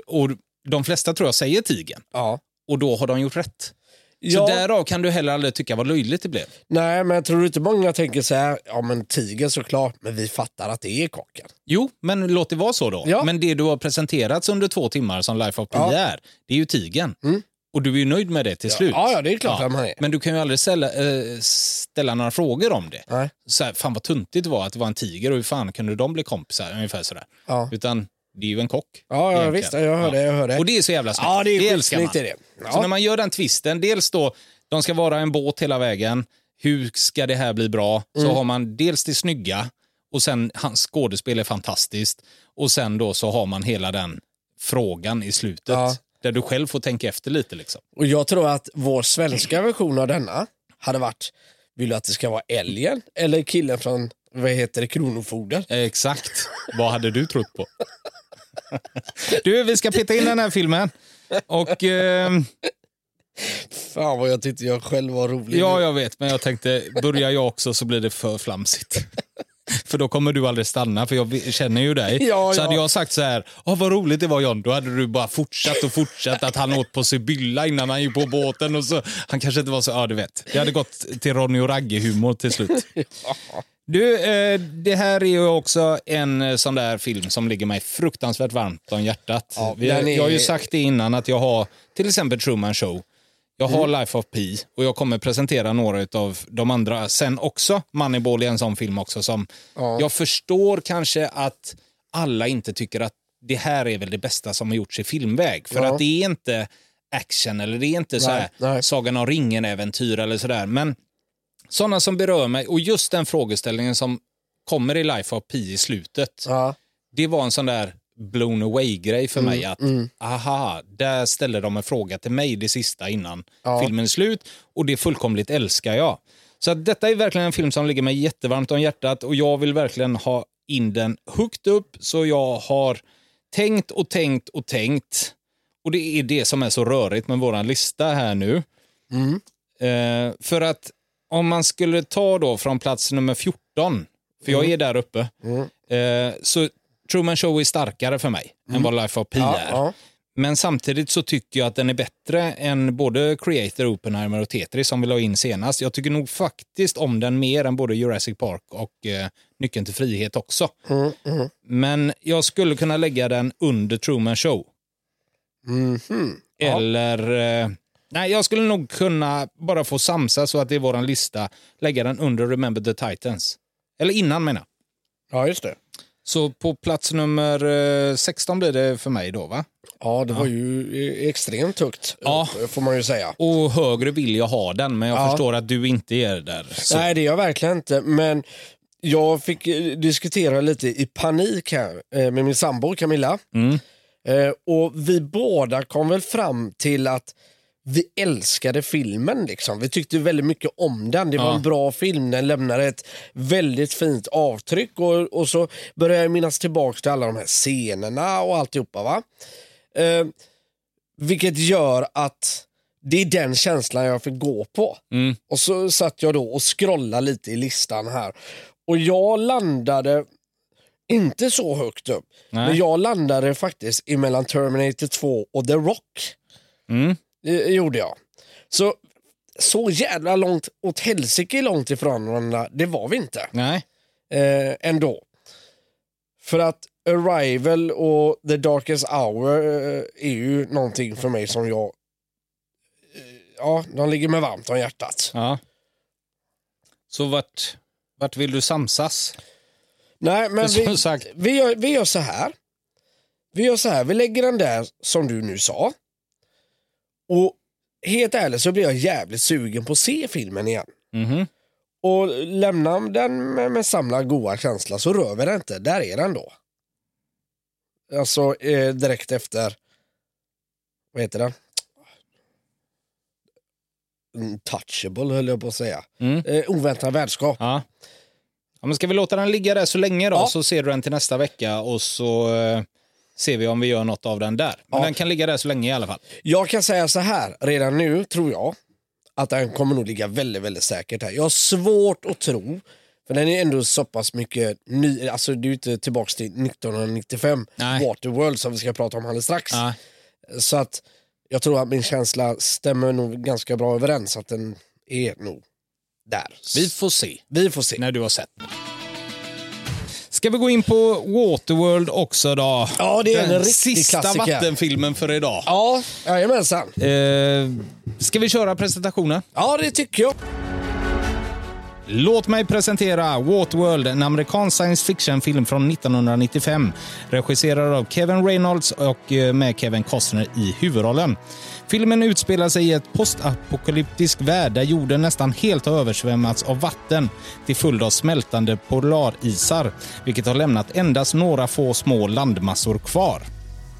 Och de flesta tror jag säger tigen.
Ja.
Och då har de gjort rätt. Så
Ja.
därav kan du heller aldrig tycka vad löjligt det blev.
Nej, men tror du inte många tänker så här, ja men tigern såklart, men vi fattar att det är kocken.
Jo, men låt det vara så då.
Ja.
Men det du har presenterats under två timmar som Life of Pi
Ja.
det är ju tigen.
Mm.
Och du är ju nöjd med det till slut.
Ja, ja, det är klart att man är.
Men du kan ju aldrig ställa, eh, ställa några frågor om det.
Nej.
Så här, fan vad tuntigt det var att det var en tiger och hur fan kunde de bli kompisar? Ungefär sådär.
Ja.
Utan det är ju en kock.
Ja, ja visst, jag hör det, jag hör det.
Och det är så jävla snyggt.
Ja, det är
älskar man.
det.
Så
Ja.
när man gör den twisten, dels då, de ska vara en båt hela vägen. Hur ska det här bli bra? Så
Mm.
har man dels det snygga och sen hans skådespel är fantastiskt. Och sen då så har man hela den frågan i slutet.
Ja.
Där du själv får tänka efter lite liksom.
Och jag tror att vår svenska version av denna hade varit, vill du att det ska vara älgen eller killen från, vad heter det, Kronofogden?
Exakt. Vad hade du trott på? Du, vi ska peta in den här filmen. Och ehm,
Fan vad jag tyckte jag själv var rolig.
ja, jag vet, men jag tänkte, börjar jag också så blir det för flamsigt. För då kommer du aldrig stanna, för jag känner ju dig.
Ja,
så
ja.
hade jag sagt så här, Åh, vad roligt det var John, då hade du bara fortsatt och fortsatt att han åt på Sibylla innan han gick på båten. Och så, han kanske inte var så, ja du vet. Det hade gått till Ronny och Ragge-humor till slut. Du, eh, det här är ju också en eh, sån där film som ligger mig fruktansvärt varmt om hjärtat.
Ja,
Vi,
är-
Jag har ju sagt det innan att jag har till exempel Truman Show. Jag har Life of Pi och jag kommer presentera några av de andra sen också. Moneyball är en sån film också som
Ja.
jag förstår kanske att alla inte tycker att det här är väl det bästa som har gjorts i filmväg. För
Ja.
att det är inte action eller det är inte så här
nej.
Sagan om ringen-äventyr eller sådär. Men sådana som berör mig och just den frågeställningen som kommer i Life of Pi i slutet.
Ja.
Det var en sån där blown away-grej för mig. att
mm.
aha, där ställer de en fråga till mig det sista innan
Ja.
filmen är slut och det fullkomligt älskar jag. Så att detta är verkligen en film som ligger mig jättevarmt om hjärtat och jag vill verkligen ha in den högt upp så jag har tänkt och tänkt och tänkt. Och det är det som är så rörigt med vår lista här nu. Eh, för att om man skulle ta då från plats nummer 14, för jag är där uppe, eh, så Truman Show är starkare för mig än vad Life of Pi
Ja,
är.
ja.
Men samtidigt så tycker jag att den är bättre än både Creator, Oppenheimer och Tetris som vi la in senast. Jag tycker nog faktiskt om den mer än både Jurassic Park och eh, Nyckeln till frihet också.
Mm,
Men jag skulle kunna lägga den under Truman Show.
Mhm.
Eller... Eh, nej, jag skulle nog kunna bara få samsa så att det är vår lista, lägga den under Remember the Titans. Eller innan menar
ja, just det.
Så på plats nummer eh, 16 blir det för mig då va?
Ja, det var ju eh, extremt högt,
Ja.
får man ju säga.
Och högre vill jag ha den, men jag
Ja.
förstår att du inte är där. Så.
Nej, det är jag verkligen inte. Men jag fick eh, diskutera lite i panik här eh, med min sambo Camilla.
Mm.
Eh, Och vi båda kom väl fram till att vi älskade filmen. Liksom. Vi tyckte väldigt mycket om den. Det var
Ja.
en bra film. Den lämnade ett väldigt fint avtryck. Och, och så började jag minnas tillbaka till alla de här scenerna och alltihopa. Va? Eh, vilket gör att det är den känslan jag fick gå på.
Mm.
Och så satt jag då och scrollade lite i listan här. Och jag landade inte så högt upp.
Nej.
Men jag landade faktiskt emellan Terminator 2 och The Rock.
Mm.
Det gjorde jag. Så, så jävla långt åt helsike långt ifrån varandra, det var vi inte.
Nej.
Eh, ändå. För att Arrival och The Darkest Hour eh, är ju någonting för mig som jag... Eh, ja, de ligger mig varmt om hjärtat.
Ja. Så vart, vart vill du samsas?
Nej, men vi, vi, gör, vi gör så här. Vi gör så här, vi lägger den där som du nu sa. Och helt ärligt så blir jag jävligt sugen på att se filmen igen.
Mhm.
Och lämna den med, med samma goa känsla så rör vi den inte. Där är den då. Alltså eh, direkt efter, vad heter den? Untouchable höll jag på att säga.
Mm.
Eh, oväntad värdskap.
Ja. ja. Men ska vi låta den ligga där så länge då,
Ja.
så ser du den till nästa vecka och så eh, ser vi om vi gör något av den där. Men
Ja.
den kan ligga där så länge i alla fall.
Jag kan säga så här, redan nu tror jag att den kommer nog ligga väldigt, väldigt säkert här. Jag har svårt att tro, för den är ändå så pass mycket ny, alltså det är ju inte tillbaks till 1995,
Nej.
Waterworld som vi ska prata om alldeles strax.
Ja.
Så att jag tror att min känsla stämmer nog ganska bra överens, att den är nog där.
Vi får se
vi får se.
när du har sett den. Ska vi gå in på Waterworld också då?
Ja, det är en
den
riktig
sista
klassiker.
vattenfilmen för idag.
Ja, jajamensan.
Eh, ska vi köra presentationen?
Ja, det tycker jag.
Låt mig presentera Waterworld, en amerikansk science fiction-film från 1995. Regisserad av Kevin Reynolds och eh, med Kevin Costner i huvudrollen. Filmen utspelar sig i ett postapokalyptisk värld där jorden nästan helt har översvämmats av vatten till följd av smältande polarisar, vilket har lämnat endast några få små landmassor kvar.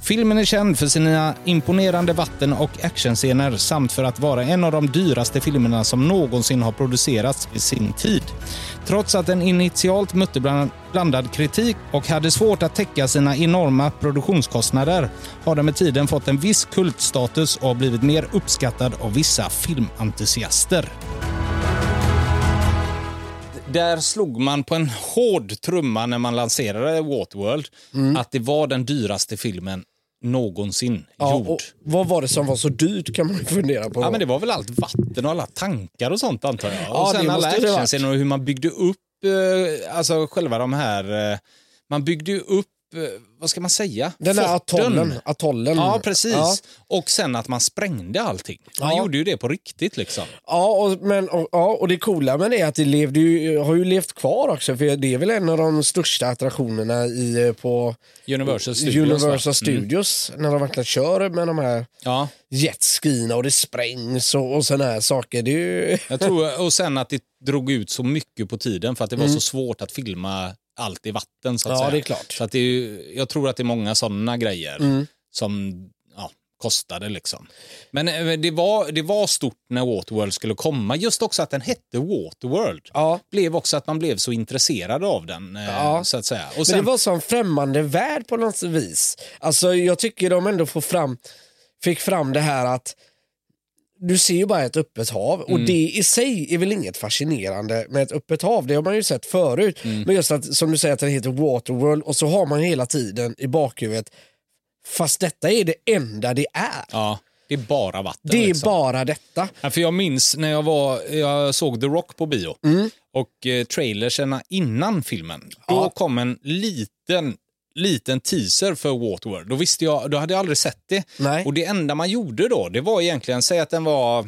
Filmen är känd för sina imponerande vatten och actionscener samt för att vara en av de dyraste filmerna som någonsin har producerats i sin tid. Trots att den initialt mötte bland- blandad kritik och hade svårt att täcka sina enorma produktionskostnader har den med tiden fått en viss kultstatus och blivit mer uppskattad av vissa filmentusiaster. Där slog man på en hård trumma när man lanserade Waterworld att det var den dyraste filmen någonsin
Ja,
gjord.
vad var det som var så dyrt kan man fundera på.
Ja, men det var väl allt vatten och alla tankar och sånt antar jag.
Ja,
och sen alla actionscener och hur man byggde upp, eh, alltså själva de här, eh, man byggde ju upp, vad ska man säga?
Den där
Forten.
atollen. atollen.
Ja, precis.
Ja.
Och sen att man sprängde allting. Man
Ja.
gjorde ju det på riktigt liksom.
Ja, och, men, och, ja, och det coola med det är att det levde ju, har ju levt kvar också. För det är väl en av de största attraktionerna i, eh, på
Universal Studios.
Universal?
Mm.
Studios. När de verkligen kör med de här
Ja,
jetskierna och det sprängs och, och såna här saker. Det ju...
jag tror, och sen att det drog ut så mycket på tiden för att det var så svårt att filma allt i vatten. Så att.
Ja,
säga.
det är klart.
Så att det är, ju- jag tror att det är många sådana grejer
Mm.
som ja, kostade. Liksom. Men eh, det var, det var stort när Waterworld skulle komma. Just också att den hette Waterworld.
Ja.
Blev också att man blev så intresserad av den. eh,
Ja.
Så att säga. Och
Men
sen,
det var som främmande värld på något vis. Alltså jag tycker de ändå får fram, fick fram det här att du ser ju bara ett öppet hav och det i sig är väl inget fascinerande med ett öppet hav. Det har man ju sett förut. Men just att som du säger att den heter Waterworld och så har man hela tiden i bakhuvudet fast detta är det enda det är.
ja, det är bara vatten.
Det är
liksom.
bara detta.
Ja, för jag minns när jag, var, jag såg The Rock på bio
Mm.
och eh, trailerserna innan filmen. Då
Ja.
kom en liten, liten teaser för Waterworld. Då, visste jag, då hade jag aldrig sett det.
Nej.
Och Det enda man gjorde då, det var egentligen, säg att den var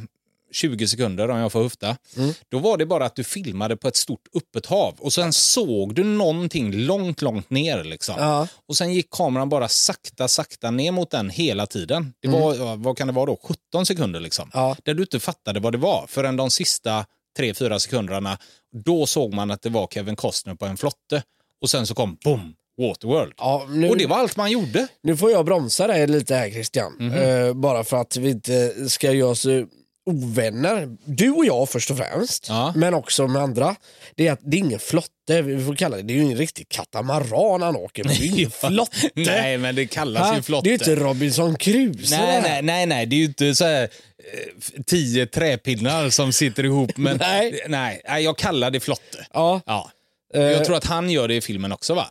20 sekunder om jag får höfta.
Mm.
Då var det bara att du filmade på ett stort öppet hav och sen såg du någonting långt, långt ner. Liksom.
Ja.
Och sen gick kameran bara sakta, sakta ner mot den hela tiden. Det var, ja, vad kan det vara då, 17 sekunder liksom.
Mm. Ja.
Där du inte fattade vad det var förrän de sista 3-4 sekunderna. Då såg man att det var Kevin Costner på en flotte. Och sen så kom boom, Waterworld.
Ja, nu,
Och det var allt man gjorde.
Nu får jag bromsa dig lite här Christian.
Mhm.
Eh, bara för att vi inte ska göra oss eh, ovänner. Du och jag först och främst,
Ja.
men också med andra. Det är att det är ingen flotte, vi får kalla det, det är ju ingen riktig katamaran han åker på. Det är ingen flotte.
Nej, men det kallas
Ha?
ju flotte.
Det är ju inte Robinson Crusoe
Nej, nej, nej, nej, det är ju inte så här, eh, tio träpinnar som sitter ihop. Men
Nej.
nej. jag kallar det flotte.
Ja,
Ja. Jag tror att han gör det i filmen också, va?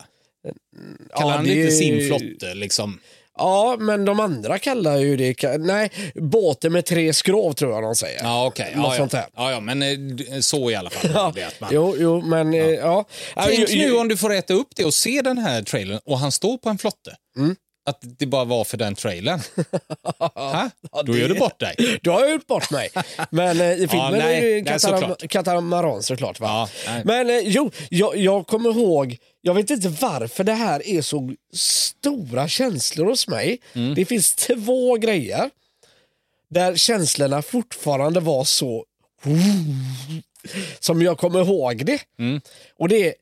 Kallar
ja,
han
det
inte sin flotte? Liksom?
ja, men de andra kallar ju det, nej, båten med tre skrov tror jag de säger.
Ja, okej.
Något
Ja,
sånt
ja.
här.
ja, ja, men eh, så i alla fall.
Ja,
vet man.
jo, jo, men ja. ja.
Tänk nu om du får äta upp det och se den här trailern och han står på en flotte.
Mm.
Att det bara var för den trailern. ha? Då
det-
gör du bort dig.
Du har ju gjort bort mig. Men eh, i filmen
nej,
är det ju kataram-
såklart.
katamaran såklart. Va?
Ja, nej.
Men eh, jo, jag, jag kommer ihåg, jag vet inte varför det här är så stora känslor hos mig.
Mm.
Det finns två grejer där känslorna fortfarande var så som jag kommer ihåg det.
Mm.
Och det är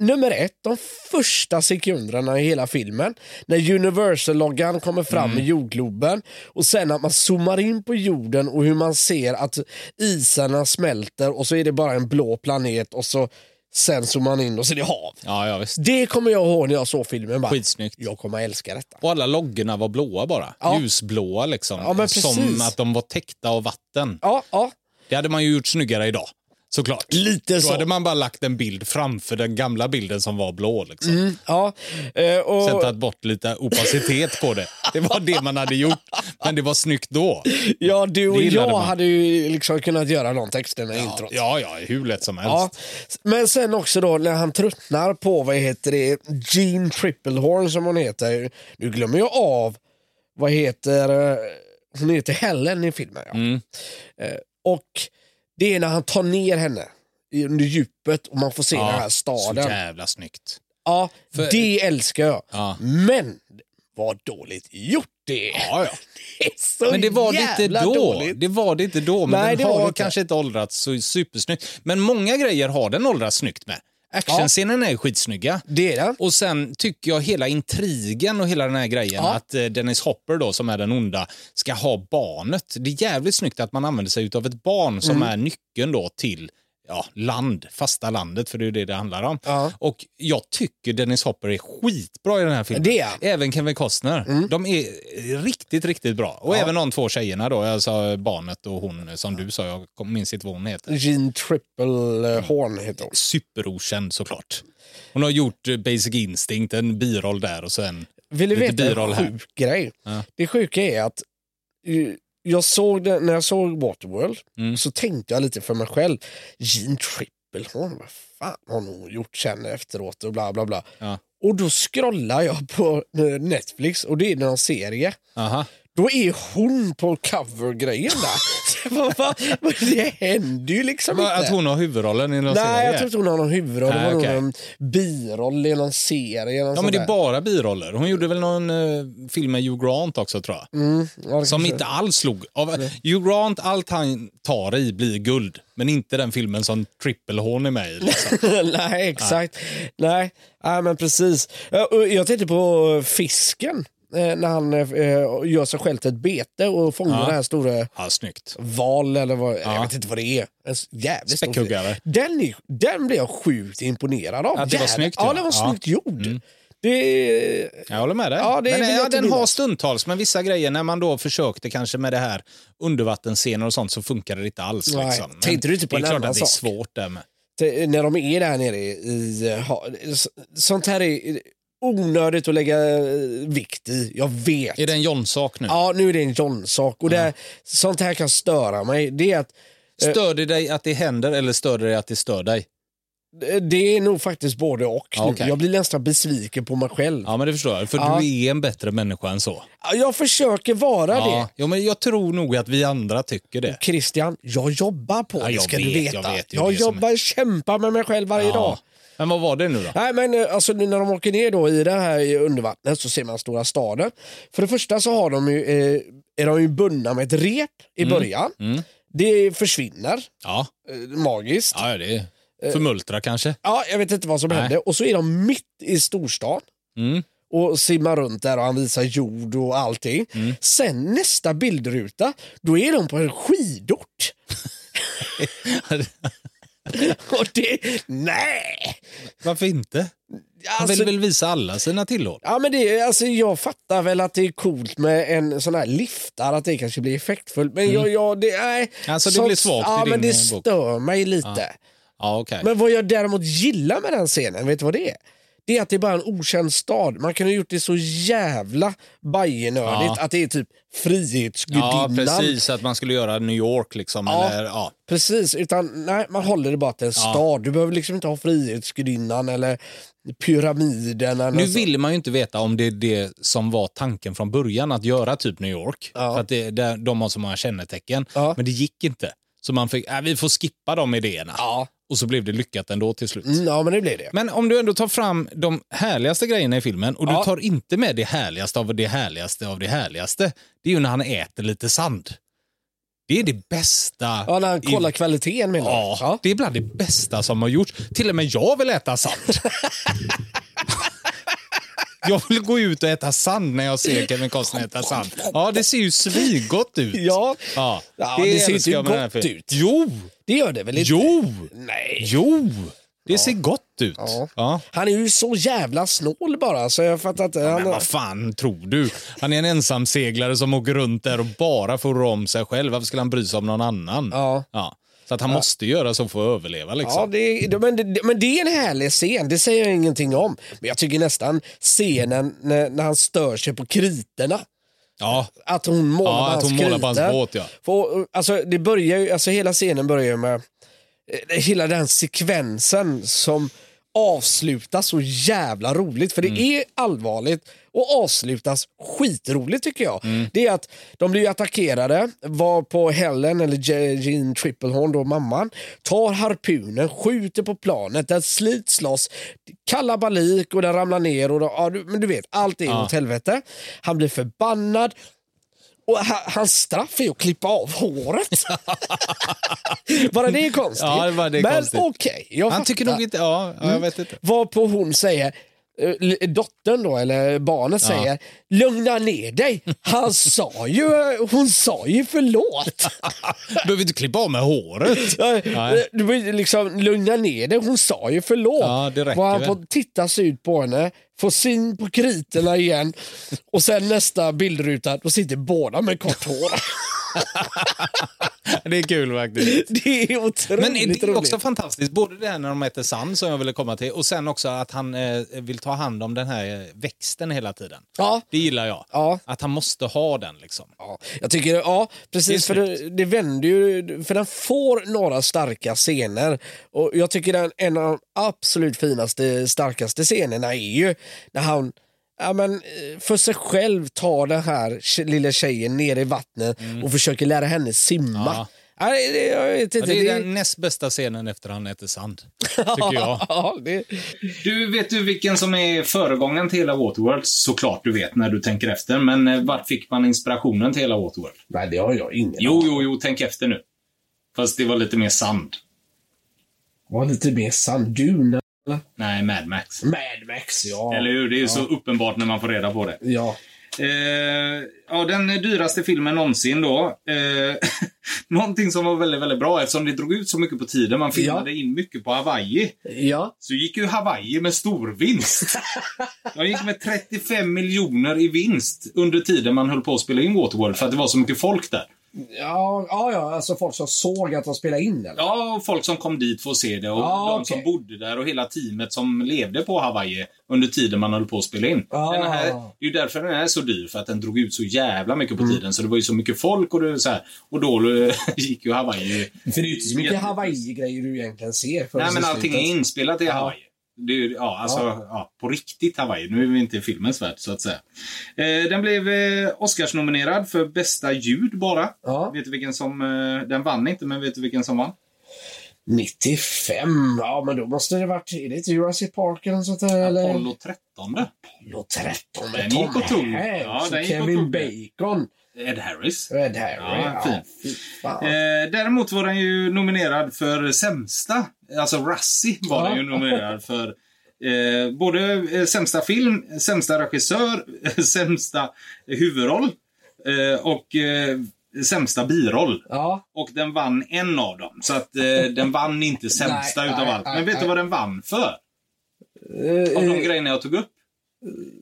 nummer ett, de första sekunderna i hela filmen. När Universal-loggan kommer fram
Mm.
i jordgloben och sen att man zoomar in på jorden och hur man ser att isarna smälter och så är det bara en blå planet och så sen zoomar man in och så är det hav.
Ja, ja, visst.
Det kommer jag ihåg när jag såg filmen. Bara,
Skitsnyggt.
Jag kommer älska detta.
Och alla loggorna var blåa bara.
Ja.
Ljusblåa liksom.
Ja.
Som att de var täckta av vatten.
Ja, ja.
Det hade man ju gjort snyggare idag. Såklart.
Lite
Då
så.
hade man bara lagt en bild framför den gamla bilden som var blå. Liksom.
Mm, ja. Eh, och,
Sen tagit bort lite opacitet på det. Det var det man hade gjort. Men det var snyggt då.
ja, du och jag
man.
hade ju liksom kunnat göra de texterna i
Ja,
introt.
ja, ja, hur lätt som helst.
Ja, men sen också då när han tröttnar på, vad heter det, Jean Triplehorn som hon heter. Nu glömmer jag av, vad heter, eh, hon heter Helen i filmen. Ja.
Mm.
Eh, och det är när han tar ner henne under djupet och man får se den här
Så
staden.
jävla snyggt.
Ja,
För-
det älskar jag.
Ja.
Men vad dåligt gjort det är.
Ja, ja.
Det är så
Men det var det inte då.
dåligt.
Det var det inte då. Men
Nej,
den har kanske inte åldrats så supersnyggt. Men många grejer har den åldrats snyggt med. Actionscenerna är skitsnygga.
Det är den.
Och sen tycker jag hela intrigen och hela den här grejen
Ja.
att eh, Dennis Hopper då som är den onda ska ha barnet. Det är jävligt snyggt att man använder sig av ett barn som
Mm.
är nyckeln då till ja, land, fasta landet, för det är det det handlar om.
Ja.
Och jag tycker Dennis Hopper är skitbra i den här filmen.
Det är. Mm.
Även Kevin Costner. De är riktigt, riktigt bra. Och även de två tjejerna då, alltså barnet och hon som du sa, jag minns inte vad hon heter.
Jean Triplehorn heter hon.
Superokänd såklart. Hon har gjort eh, Basic Instinct, en biroll där och sen
Vill du
lite
veta
biroll
en
här.
sjuk grej?
Ja.
Det sjuka är att eh, jag såg det, när jag såg Waterworld
Mm.
så tänkte jag lite för mig själv. Jean Triplehorn, vad fan har hon gjort sen efteråt och bla bla bla.
Ja.
Och då scrollar jag på eh, Netflix och det är någon serie.
Aha.
Då är hon på cover-grejen där. Vad det händer ju liksom inte.
Att hon har huvudrollen i någon
Nej,
serie?
jag tror inte hon har någon huvudroll.
Nej,
var nog
okej.
någon biroll i någon serie. Någon
Ja, men det är
där.
bara biroller. Hon gjorde väl någon eh, film med Hugh Grant också tror jag.
Mm, ja,
Som inte alls slog. Av, Hugh Grant, allt han tar i blir guld. Men inte den filmen som Triple-Horn är med i. Liksom.
Nej, exakt. Nej. Nej, men precis. Ja, och Jag tänkte på fisken. Eh, när han eh, gör sig själv till ett bete och fångar
Ja.
den här stora
Ja, snyggt.
val eller vad, jag
Ja.
vet inte vad det är. En jävligt
Späckhuggare.
Den, är, den blev jag sjukt imponerad av.
Att det var snyggt,
Ja,
ja.
det var snyggt gjord. Det,
Jag håller med dig.
Ja, det
men, eh,
jag
ja, den har stundtals, men vissa grejer när man då försökte kanske med det här undervattensscener och sånt så funkar det inte alls.
Nej.
Liksom.
Tänkte du inte på
det är
en
klart
annan
att det är
sak?
svårt där med.
när de är där nere i, sånt här är onödigt att lägga eh, vikt i. Jag vet.
Är det en John-sak nu?
Ja, nu är det en John-sak. Och det, sånt här kan störa mig. Det är att
Stör det dig att det händer eller stör det dig att det stör dig?
det är nog faktiskt både och.
Ja, okej.
Jag blir nästan besviken på mig själv.
Ja, men det förstår jag. För
Ja.
du är en bättre människa än så.
Ja, Jag försöker vara
Ja,
det.
jo, men jag tror nog att vi andra tycker det.
Christian, jag jobbar på
Ja,
det
jag
ska du
vet,
veta.
jag vet,
jag
det som
jobbar, kämpar med mig själv varje dag.
Men vad var det nu då?
Nej men eh, alltså nu när de åker ner då i det här undervattnet så ser man stora staden. För det första så har de ju, eh, är de ju bundna med ett rep i början.
Mm.
Det försvinner
Ja,
eh, magiskt. Ja.
ja det är förmultra kanske.
jag vet inte vad som
Nej.
hände. Och så är de mitt i storstan
Mm.
och simmar runt där och han visar jord och allting.
Mm.
Sen nästa bildruta, då är de på en skidort. och det, nej!
Varför inte? Han
Alltså,
vill väl visa alla sina tillhåll?
Ja, men det, alltså, jag fattar väl att det är coolt med en sån här liftar, att det kanske blir effektfullt. Men jag, jag, det, nej,
Mm. Alltså, det
sånt-
blir svagt i
ja,
din,
men det
eh, bok.
stör mig lite.
Ja, okej.
Men vad jag däremot gillar med den scenen, vet du vad det är? Det är att det är bara en okänd stad. Man kan ha gjort det så jävla bajenördigt
Ja.
att det är typ
Ja,
Frihetsgudinnan.
precis. Att man skulle göra New York liksom.
Ja.
Eller, ja.
Precis, utan nej, man håller det bara till en stad. Du behöver liksom inte ha Frihetsgudinnan eller pyramiden. Eller
Nu vill man ju inte veta om det är det som var tanken från början, att göra typ New York.
Ja.
För att det, det, de har så många kännetecken.
Ja.
Men det gick inte. Så man fick, äh, vi får skippa de idéerna.
Ja.
Och så blev det lyckat ändå till slut.
Mm, ja, men det blir det.
Men om du ändå tar fram de härligaste grejerna i filmen och
Ja.
du tar inte med det härligaste av det härligaste av det härligaste. Det är ju när han äter lite sand. Det är det bästa.
Ja, när han
i-
kollar kvaliteten menar du?
Ja, det är bland det bästa som har gjorts. Till och med jag vill äta sand. jag vill gå ut och äta sand när jag ser Kevin Costner äta sand. Ja, det ser ju svingott ut.
Ja,
ja.
Ja, det ser
här
gott ut.
Jo,
det gör det väl inte?
jo,
Nej.
jo. Det ser gott ut.
Ja.
Ja.
Han är ju så jävla snål bara, så jag fattar inte. Han,
Men vad fan tror du? Han är en ensamseglare som åker runt där och bara får om sig själv. Varför skulle han bry sig om någon annan?
Ja.
Så att han måste göra så för att överleva. Liksom.
Ja, det, det, men, det, men det är en härlig scen, det säger jag ingenting om. Men jag tycker nästan scenen när, när han stör sig på kriterna.
Ja.
Att hon målar
Ja,
på
att
hans
hon målar på hans båt, ja.
För, alltså, det börjar ju, alltså, hela scenen börjar ju med eh, hela den sekvensen som avslutas så jävla roligt. För det
Mm.
är allvarligt och avslutas skitroligt tycker jag.
Mm.
Det är att de blir attackerade, var på Helen, eller Je- Jean Triplehorn, då mamman, tar harpunen, skjuter på planet, den slits loss, kalabalik och den ramlar ner. Och då, ja, du, men du vet, allt är
Ja.
åt helvete. Han blir förbannad. Och ha- hans straff är att klippa av håret. Bara det är konstigt.
Ja, det är
Men okej, jag
Han tycker nog inte... Ja, ja jag vet inte.
Varpå hon säger, dottern då, eller barnet säger, lugna ner dig. Han sa ju, hon sa ju förlåt.
Behöver inte klippa av med håret. Nej.
Du liksom lugna ner dig, hon sa ju förlåt.
Ja, det räcker
Var han får titta sig ut på henne, få syn på kriterna igen och sen nästa bildruta, då sitter båda med kort hår.
Det är kul faktiskt.
Det är otroligt
Men det är
roligt.
också fantastiskt, både det här när de äter sand som jag ville komma till och sen också att han eh, vill ta hand om den här eh, växten hela tiden.
Ja.
Det gillar jag.
Ja.
Att han måste ha den liksom.
Ja, jag tycker, ja precis,
Det
för det, det vänder ju, för den får några starka scener. Och jag tycker den, en av de absolut finaste, starkaste scenerna är ju när han Ja, men, eh, för sig själv tar den här lilla tjejen ner i vattnet och försöker lära henne simma.
Ja.
Ja, det, det, jag vet
Ja,
inte,
det är
det-
den näst bästa scenen efter han äter sand. Tycker jag.
Ja, det,
Du, vet du vilken som är föregångaren till hela Waterworld? Såklart du vet när du tänker efter. Men eh, vart fick man inspirationen till hela Waterworld?
nej, det har jag ingen
Jo, jo, jo, tänk efter nu. Fast det var lite mer sand.
Var lite mer
Nej, Mad Max.
Mad Max, ja.
Eller hur? Det är ju så uppenbart när man får reda på det.
Ja.
Eh, ja, den dyraste filmen någonsin då. Eh, någonting som var väldigt, väldigt bra eftersom det drog ut så mycket på tiden. Man filmade in mycket på Hawaii.
Ja.
Så gick ju Hawaii med stor vinst. De gick med 35 miljoner i vinst under tiden man höll på att spela in Waterworld för att det var så mycket folk där.
Ja, ja, ja, alltså folk som såg att de spelade in eller?
Ja, folk som kom dit för att se det och
Ja,
de
okej.
som bodde där och hela teamet som levde på Hawaii under tiden man höll på att spela in.
Ah.
Den här, det är ju därför den är så dyr, för att den drog ut så jävla mycket på tiden. Så det var ju så mycket folk och, det, så här, och då eh, gick ju Hawaii...
För det är ju inte så mycket Hawaii-grejer du egentligen ser.
Nej, men allting är inspelat i. Hawaii. Det ja, alltså,
Ja.
ja. på riktigt Hawaii. Nu är vi inte i filmens värld, så att säga. Eh, den blev eh, Oscars-nominerad för bästa ljud bara.
Ja.
Vet du vilken som... Eh, den vann inte, men vet du vilken som vann?
95, ja men då måste det varit, är det inte Jurassic Park eller något sånt där? Eller?
Apollo 13.
Apollo 13 med
Den
Tom
gick och tog. Ja,
Kevin. Bacon.
Ed Harris.
Ed Harry.
Ja,
Ja.
Eh, däremot var den ju nominerad för sämsta. Alltså Razzie var
Ja.
den ju nominerad för. Eh, både eh, sämsta film, sämsta regissör, sämsta huvudroll eh, och eh, sämsta biroll.
Ja,
Och den vann en av dem. Så att eh, den vann inte sämsta
Nej,
utav
nej,
allt. Men vet du
nej.
vad den vann för? Av de grejerna jag tog upp.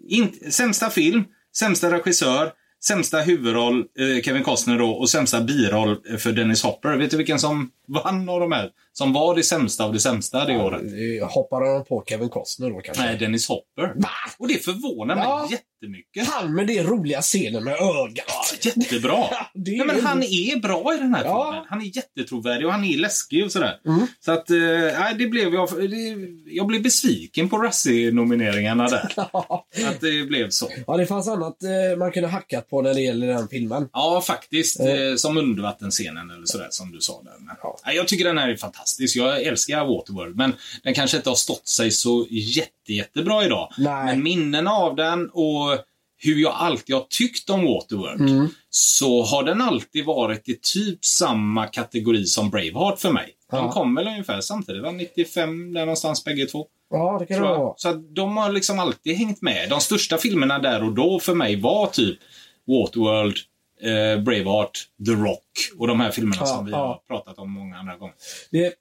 In, sämsta film, sämsta regissör, sämsta huvudroll, eh, Kevin Costner då, och sämsta biroll eh, för Dennis Hopper. Vet du vilken som vann av de här? Som var det sämsta av det sämsta det året?
eh, hoppar de på Kevin Costner då kanske?
Nej, Dennis Hopper.
Va?
Och det förvånar mig
Ja.
jättemycket.
Han med det roliga scenen med ögat.
Jättebra.
Det
Nej, men han är bra i den här
Ja.
filmen. Han är jättetrovärdig och han är läskig och sådär.
Mm.
Så att, eh, nej, det blev jag, det, jag blev besviken på Razzie-nomineringarna där. att det blev så.
Ja, det fanns annat eh, man kunde hackat på när det gäller den filmen.
Ja, faktiskt.
Eh.
Eh, som undervattensscenen eller sådär som du sa där. Men,
Ja.
Jag tycker den här är fantastisk. Jag älskar Waterworld, men den kanske inte har stått sig så jätte, jättebra idag.
Nej.
Men minnen av den och hur jag alltid har tyckt om Waterworld,
Mm.
så har den alltid varit i typ samma kategori som Braveheart för mig. De
Ja.
kom väl ungefär samtidigt, va? 95 där någonstans bägge två.
Ja, det kan det vara.
Så de har liksom alltid hängt med. De största filmerna där och då för mig var typ Waterworld, eh, Braveheart, The Rock och de här filmerna
Ja,
som vi
ja.
har pratat om många andra gånger.
Det,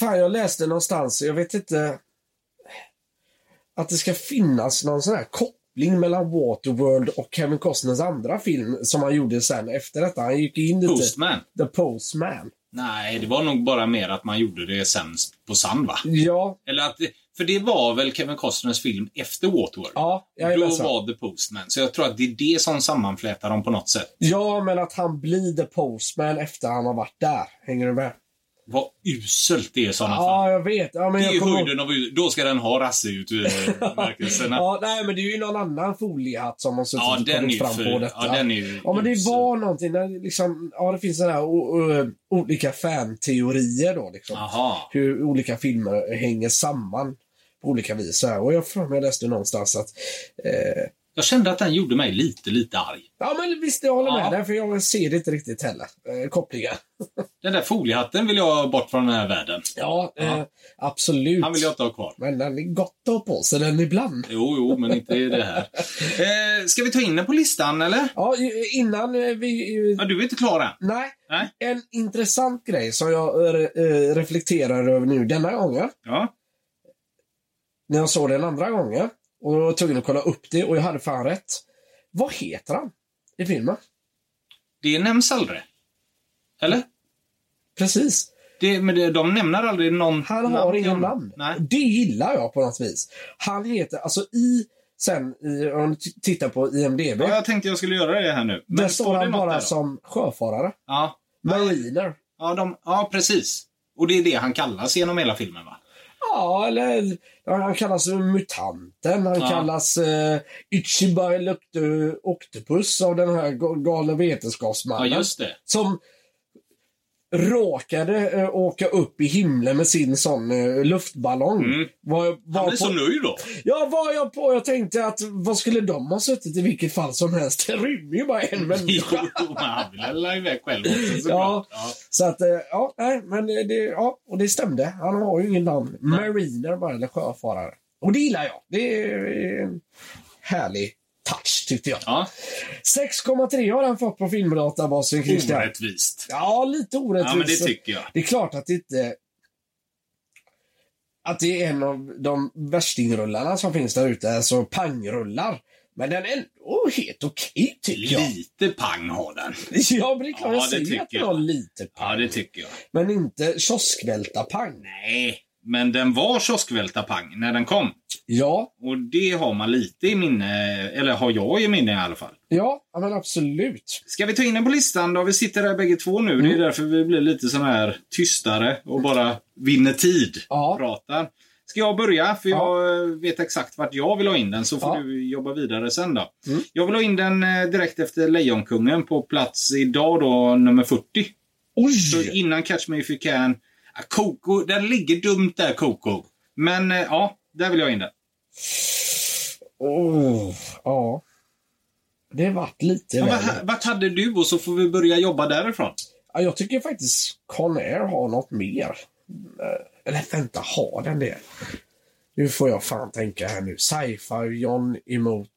fan, jag läste någonstans, jag vet inte, att det ska finnas någon sån här koppling mellan Waterworld och Kevin Costners andra film som han gjorde sen efter detta. Han gick in lite...
Postman?
The Postman.
Nej, det var nog bara mer att man gjorde det sen på sand va?
Ja,
Eller att, det- för det var väl Kevin Costners film efter Waterworld?
ja,
Då
jajamensan.
var The Postman. Så jag tror att det är det som sammanflätar dem på något sätt.
Ja, men att han blir The Postman efter han har varit där. Hänger du med?
Vad uselt det är i sådana fall.
Ja, jag vet. Ja, men
Det är höjden av Då ska den ha Razzie-utmärkelserna.
Ja, nej, men det är ju någon annan foliehatt som har suttit
Ja,
och kommit fram
för-
på detta.
ja, den är ju
Ja, men det
usel.
var någonting där liksom, ja det finns sådana här o, o, olika fanteorier då liksom. Hur olika filmer hänger samman på olika vis. Och jag för mig läste någonstans att, eh,
Jag kände att den gjorde mig lite, lite arg.
ja men visst jag håller med
Ja.
dig för jag ser det inte riktigt heller. Eh, kopplingar.
Den där foliehatten vill jag ha bort från den här världen.
Ja. Eh, absolut.
Han vill jag inte ha kvar.
Men den är gott att ha på sig den ibland.
Jo, jo, men inte det här. Eh, ska vi ta in den på listan, eller?
Ja, innan eh, vi... eh,
Ja, du är inte klar än?
Nej.
Nej.
En intressant grej som jag eh, reflekterar över nu denna gången.
Ja.
När jag såg den andra gången. Och jag var tvungen att kolla upp det och jag hade fan rätt. Vad heter han i filmen?
Det nämns aldrig. Eller?
Precis.
Det, men det, de nämner aldrig någon
Han har
honom.
namn.
Nej.
Det gillar jag på något vis. Han heter, alltså i, sen i, om du tittar på IMDB.
Ja, jag tänkte jag skulle göra det här nu.
där står han bara som sjöfarare.
Ja.
Mariner.
Ja, de, ja, precis. Och det är det han kallas genom hela filmen, va?
Ja, eller ja, han kallas mutanten. Han
Ja.
kallas eh, Ichiba Electo Octopus av den här ga- galna
Ja,
vetenskapsmannen.
just det.
Som råkade eh, åka upp i himlen med sin sån eh, luftballong.
Mm.
Var,
Han
var
blir så
på,
nöjd då.
ja, var jag på. Jag tänkte att vad skulle de ha suttit i vilket fall som helst? Det rymmer ju bara en
Jo,
människa.
men han vill väl iväg själv också,
Ja.
såklart. Ja.
Så att, eh, ja, nej, men det, det- ja, och det stämde. Han har ju ingen namn. Mariner bara, eller sjöfarare. Och det gillar jag. Det är en härlig touch tyckte jag.
Ja,
6,3 har den fått på filmdatabasen Christian.
orättvist.
Ja, lite orättvist.
Ja, men det tycker jag.
Det är klart att det inte... Att det är en av de värstingrullarna som finns där ute, alltså pangrullar. Men den är ändå helt okej tycker jag.
Lite pang har den.
Ja, men det är klart
Ja,
jag säger att den har lite
Ja,
pang.
det tycker jag.
Men inte kioskvältarpang.
Nej, men den var kioskvältarpang när den kom.
Ja,
Och det har man lite i minne, eller har jag i minne i alla fall.
ja, ja, men absolut.
Ska vi ta in den på listan då? Vi sitter där bägge två nu.
Mm.
Det är därför vi blir lite sån här tystare och bara vinner tid.
Ja.
Pratar. Ska jag börja? För jag eh, vet exakt vart jag vill ha in den, så får
Ja. Mm.
du jobba vidare sen då. Jag vill ha in den eh, direkt efter Lejonkungen på plats idag då, nummer 40. Så
Oj!
innan Catch Me If You Can. Coco, den ligger dumt där, Coco. Men eh, ja, där vill jag in den.
Oh, ja. Det vart lite
Ja, vart, vart hade du? Och så får vi börja jobba därifrån.
Ja, jag tycker faktiskt Conair har något mer. Eh, Eller vänta, har den det? Nu får jag fan tänka här nu. Sci-fi John emot...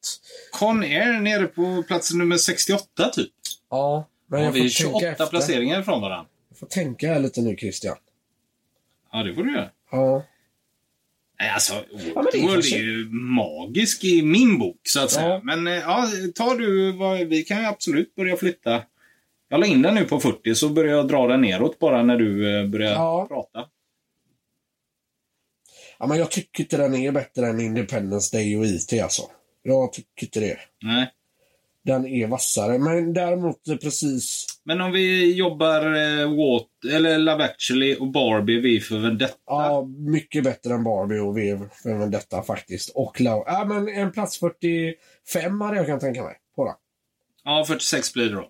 Con Air nere på plats nummer 68 typ.
Ja, men
Har
jag
vi
får
28
tänka efter.
placeringar ifrån varandra.
Jag får tänka här lite nu Christian.
Ja, det får du göra.
Ja.
Nej, alltså,
men det är
World
kanske-
är ju magisk i min bok, så att säga.
Ja.
Men eh, ja, tar du vad, vi kan ju absolut börja flytta. Jag la in den nu på 40, så börjar jag dra den neråt bara när du eh, börjar
Ja.
prata.
ja, men jag tycker inte den är bättre än Independence Day och IT alltså. Jag tycker inte det.
Nej.
Den är vassare, men däremot eh, precis...
Men om vi jobbar eh, What, eller Love actually och Barbie, vi för Vendetta.
Ja, mycket bättre än Barbie och Vev för detta faktiskt. Och Lau. Ja, men en plats 45 hade jag kan tänka mig på den.
Ja, 46 blir det då.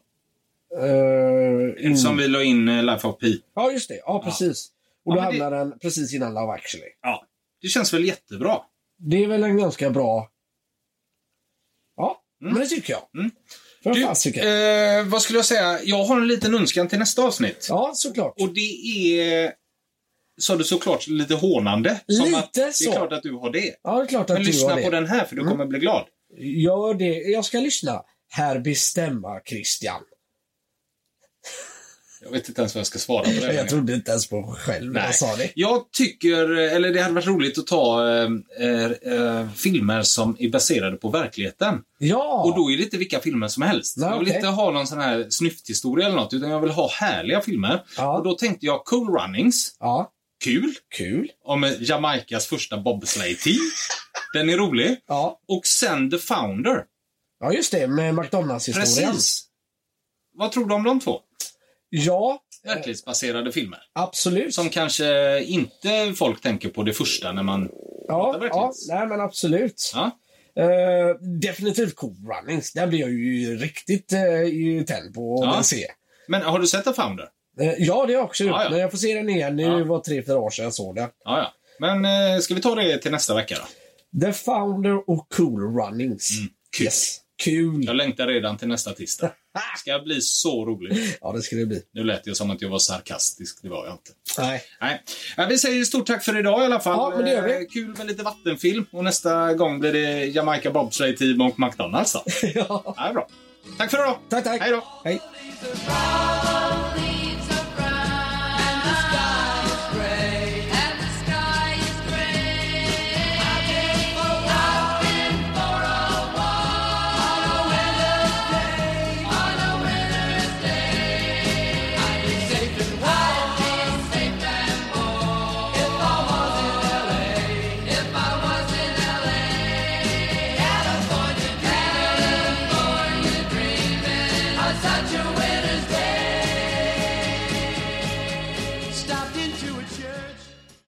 Uh, in...
Som vi la in eh, Life of Pi.
Ja, just det. Ja, precis. Och då
Ja, men det-
hamnar den precis innan Love actually.
Ja, det känns väl jättebra.
Det är väl en ganska bra... Ja, men det tycker jag.
Mm.
För
Du, eh, vad skulle jag säga? Jag har en liten önskan till nästa avsnitt.
Ja, såklart.
Och det är, sa du såklart, lite hånande.
Lite
att, Det
så.
är klart att du har det.
Ja, det är klart att
Men
du
lyssna
har det. Mm.
på den här, för du kommer bli glad.
Gör det. Jag ska lyssna. Här bestämma, Christian.
Jag vet inte ens vad jag ska svara på det.
Jag trodde inte ens på mig själv när
Nej.
jag sa det.
Jag tycker, eller det hade varit roligt att ta eh, eh, eh, filmer som är baserade på verkligheten.
Ja!
Och då är det inte vilka filmer som helst.
Nej,
jag vill
okej.
inte ha någon sån här snyfthistoria eller något, utan jag vill ha härliga filmer.
Ja.
Och då tänkte jag Cool Runnings,
Ja,
kul.
kul.
Om eh, Jamaikas första bobsleigh-team. Den är rolig.
Ja.
Och sen The Founder.
ja, just det. Med McDonalds-historien.
Precis. Vad tror du om de två?
Ja,
Verklighetsbaserade filmer.
absolut.
Som kanske inte folk tänker på det första när man...
ja, ja, nej men absolut.
Ja.
Eh, definitivt Cool Runnings. Den blir jag ju riktigt uh, tänd på att
Ja.
se.
Men har du sett The Founder?
Eh, ja, det har jag också gjort. Men jag får se den igen. Det
Ja.
var tre, fyra år sedan jag såg den.
Ja. Men eh, ska vi ta det till nästa vecka då?
The Founder och Cool Runnings.
kul.
Yes. Kul.
Jag längtar redan till nästa tisdag. Det ska bli så roligt.
Ja, det ska det bli.
Nu lät jag som att jag var sarkastisk, det var jag inte.
Nej.
Nej. Ja, vi säger stort tack för idag i alla fall.
Ja, men det gör vi.
Eh, Kul med lite vattenfilm och nästa gång blir det Jamaica Bobsleigh Team och McDonalds
ja.
Ja, bra. Tack för idag.
Tack, tack.
Hej då.
Hej.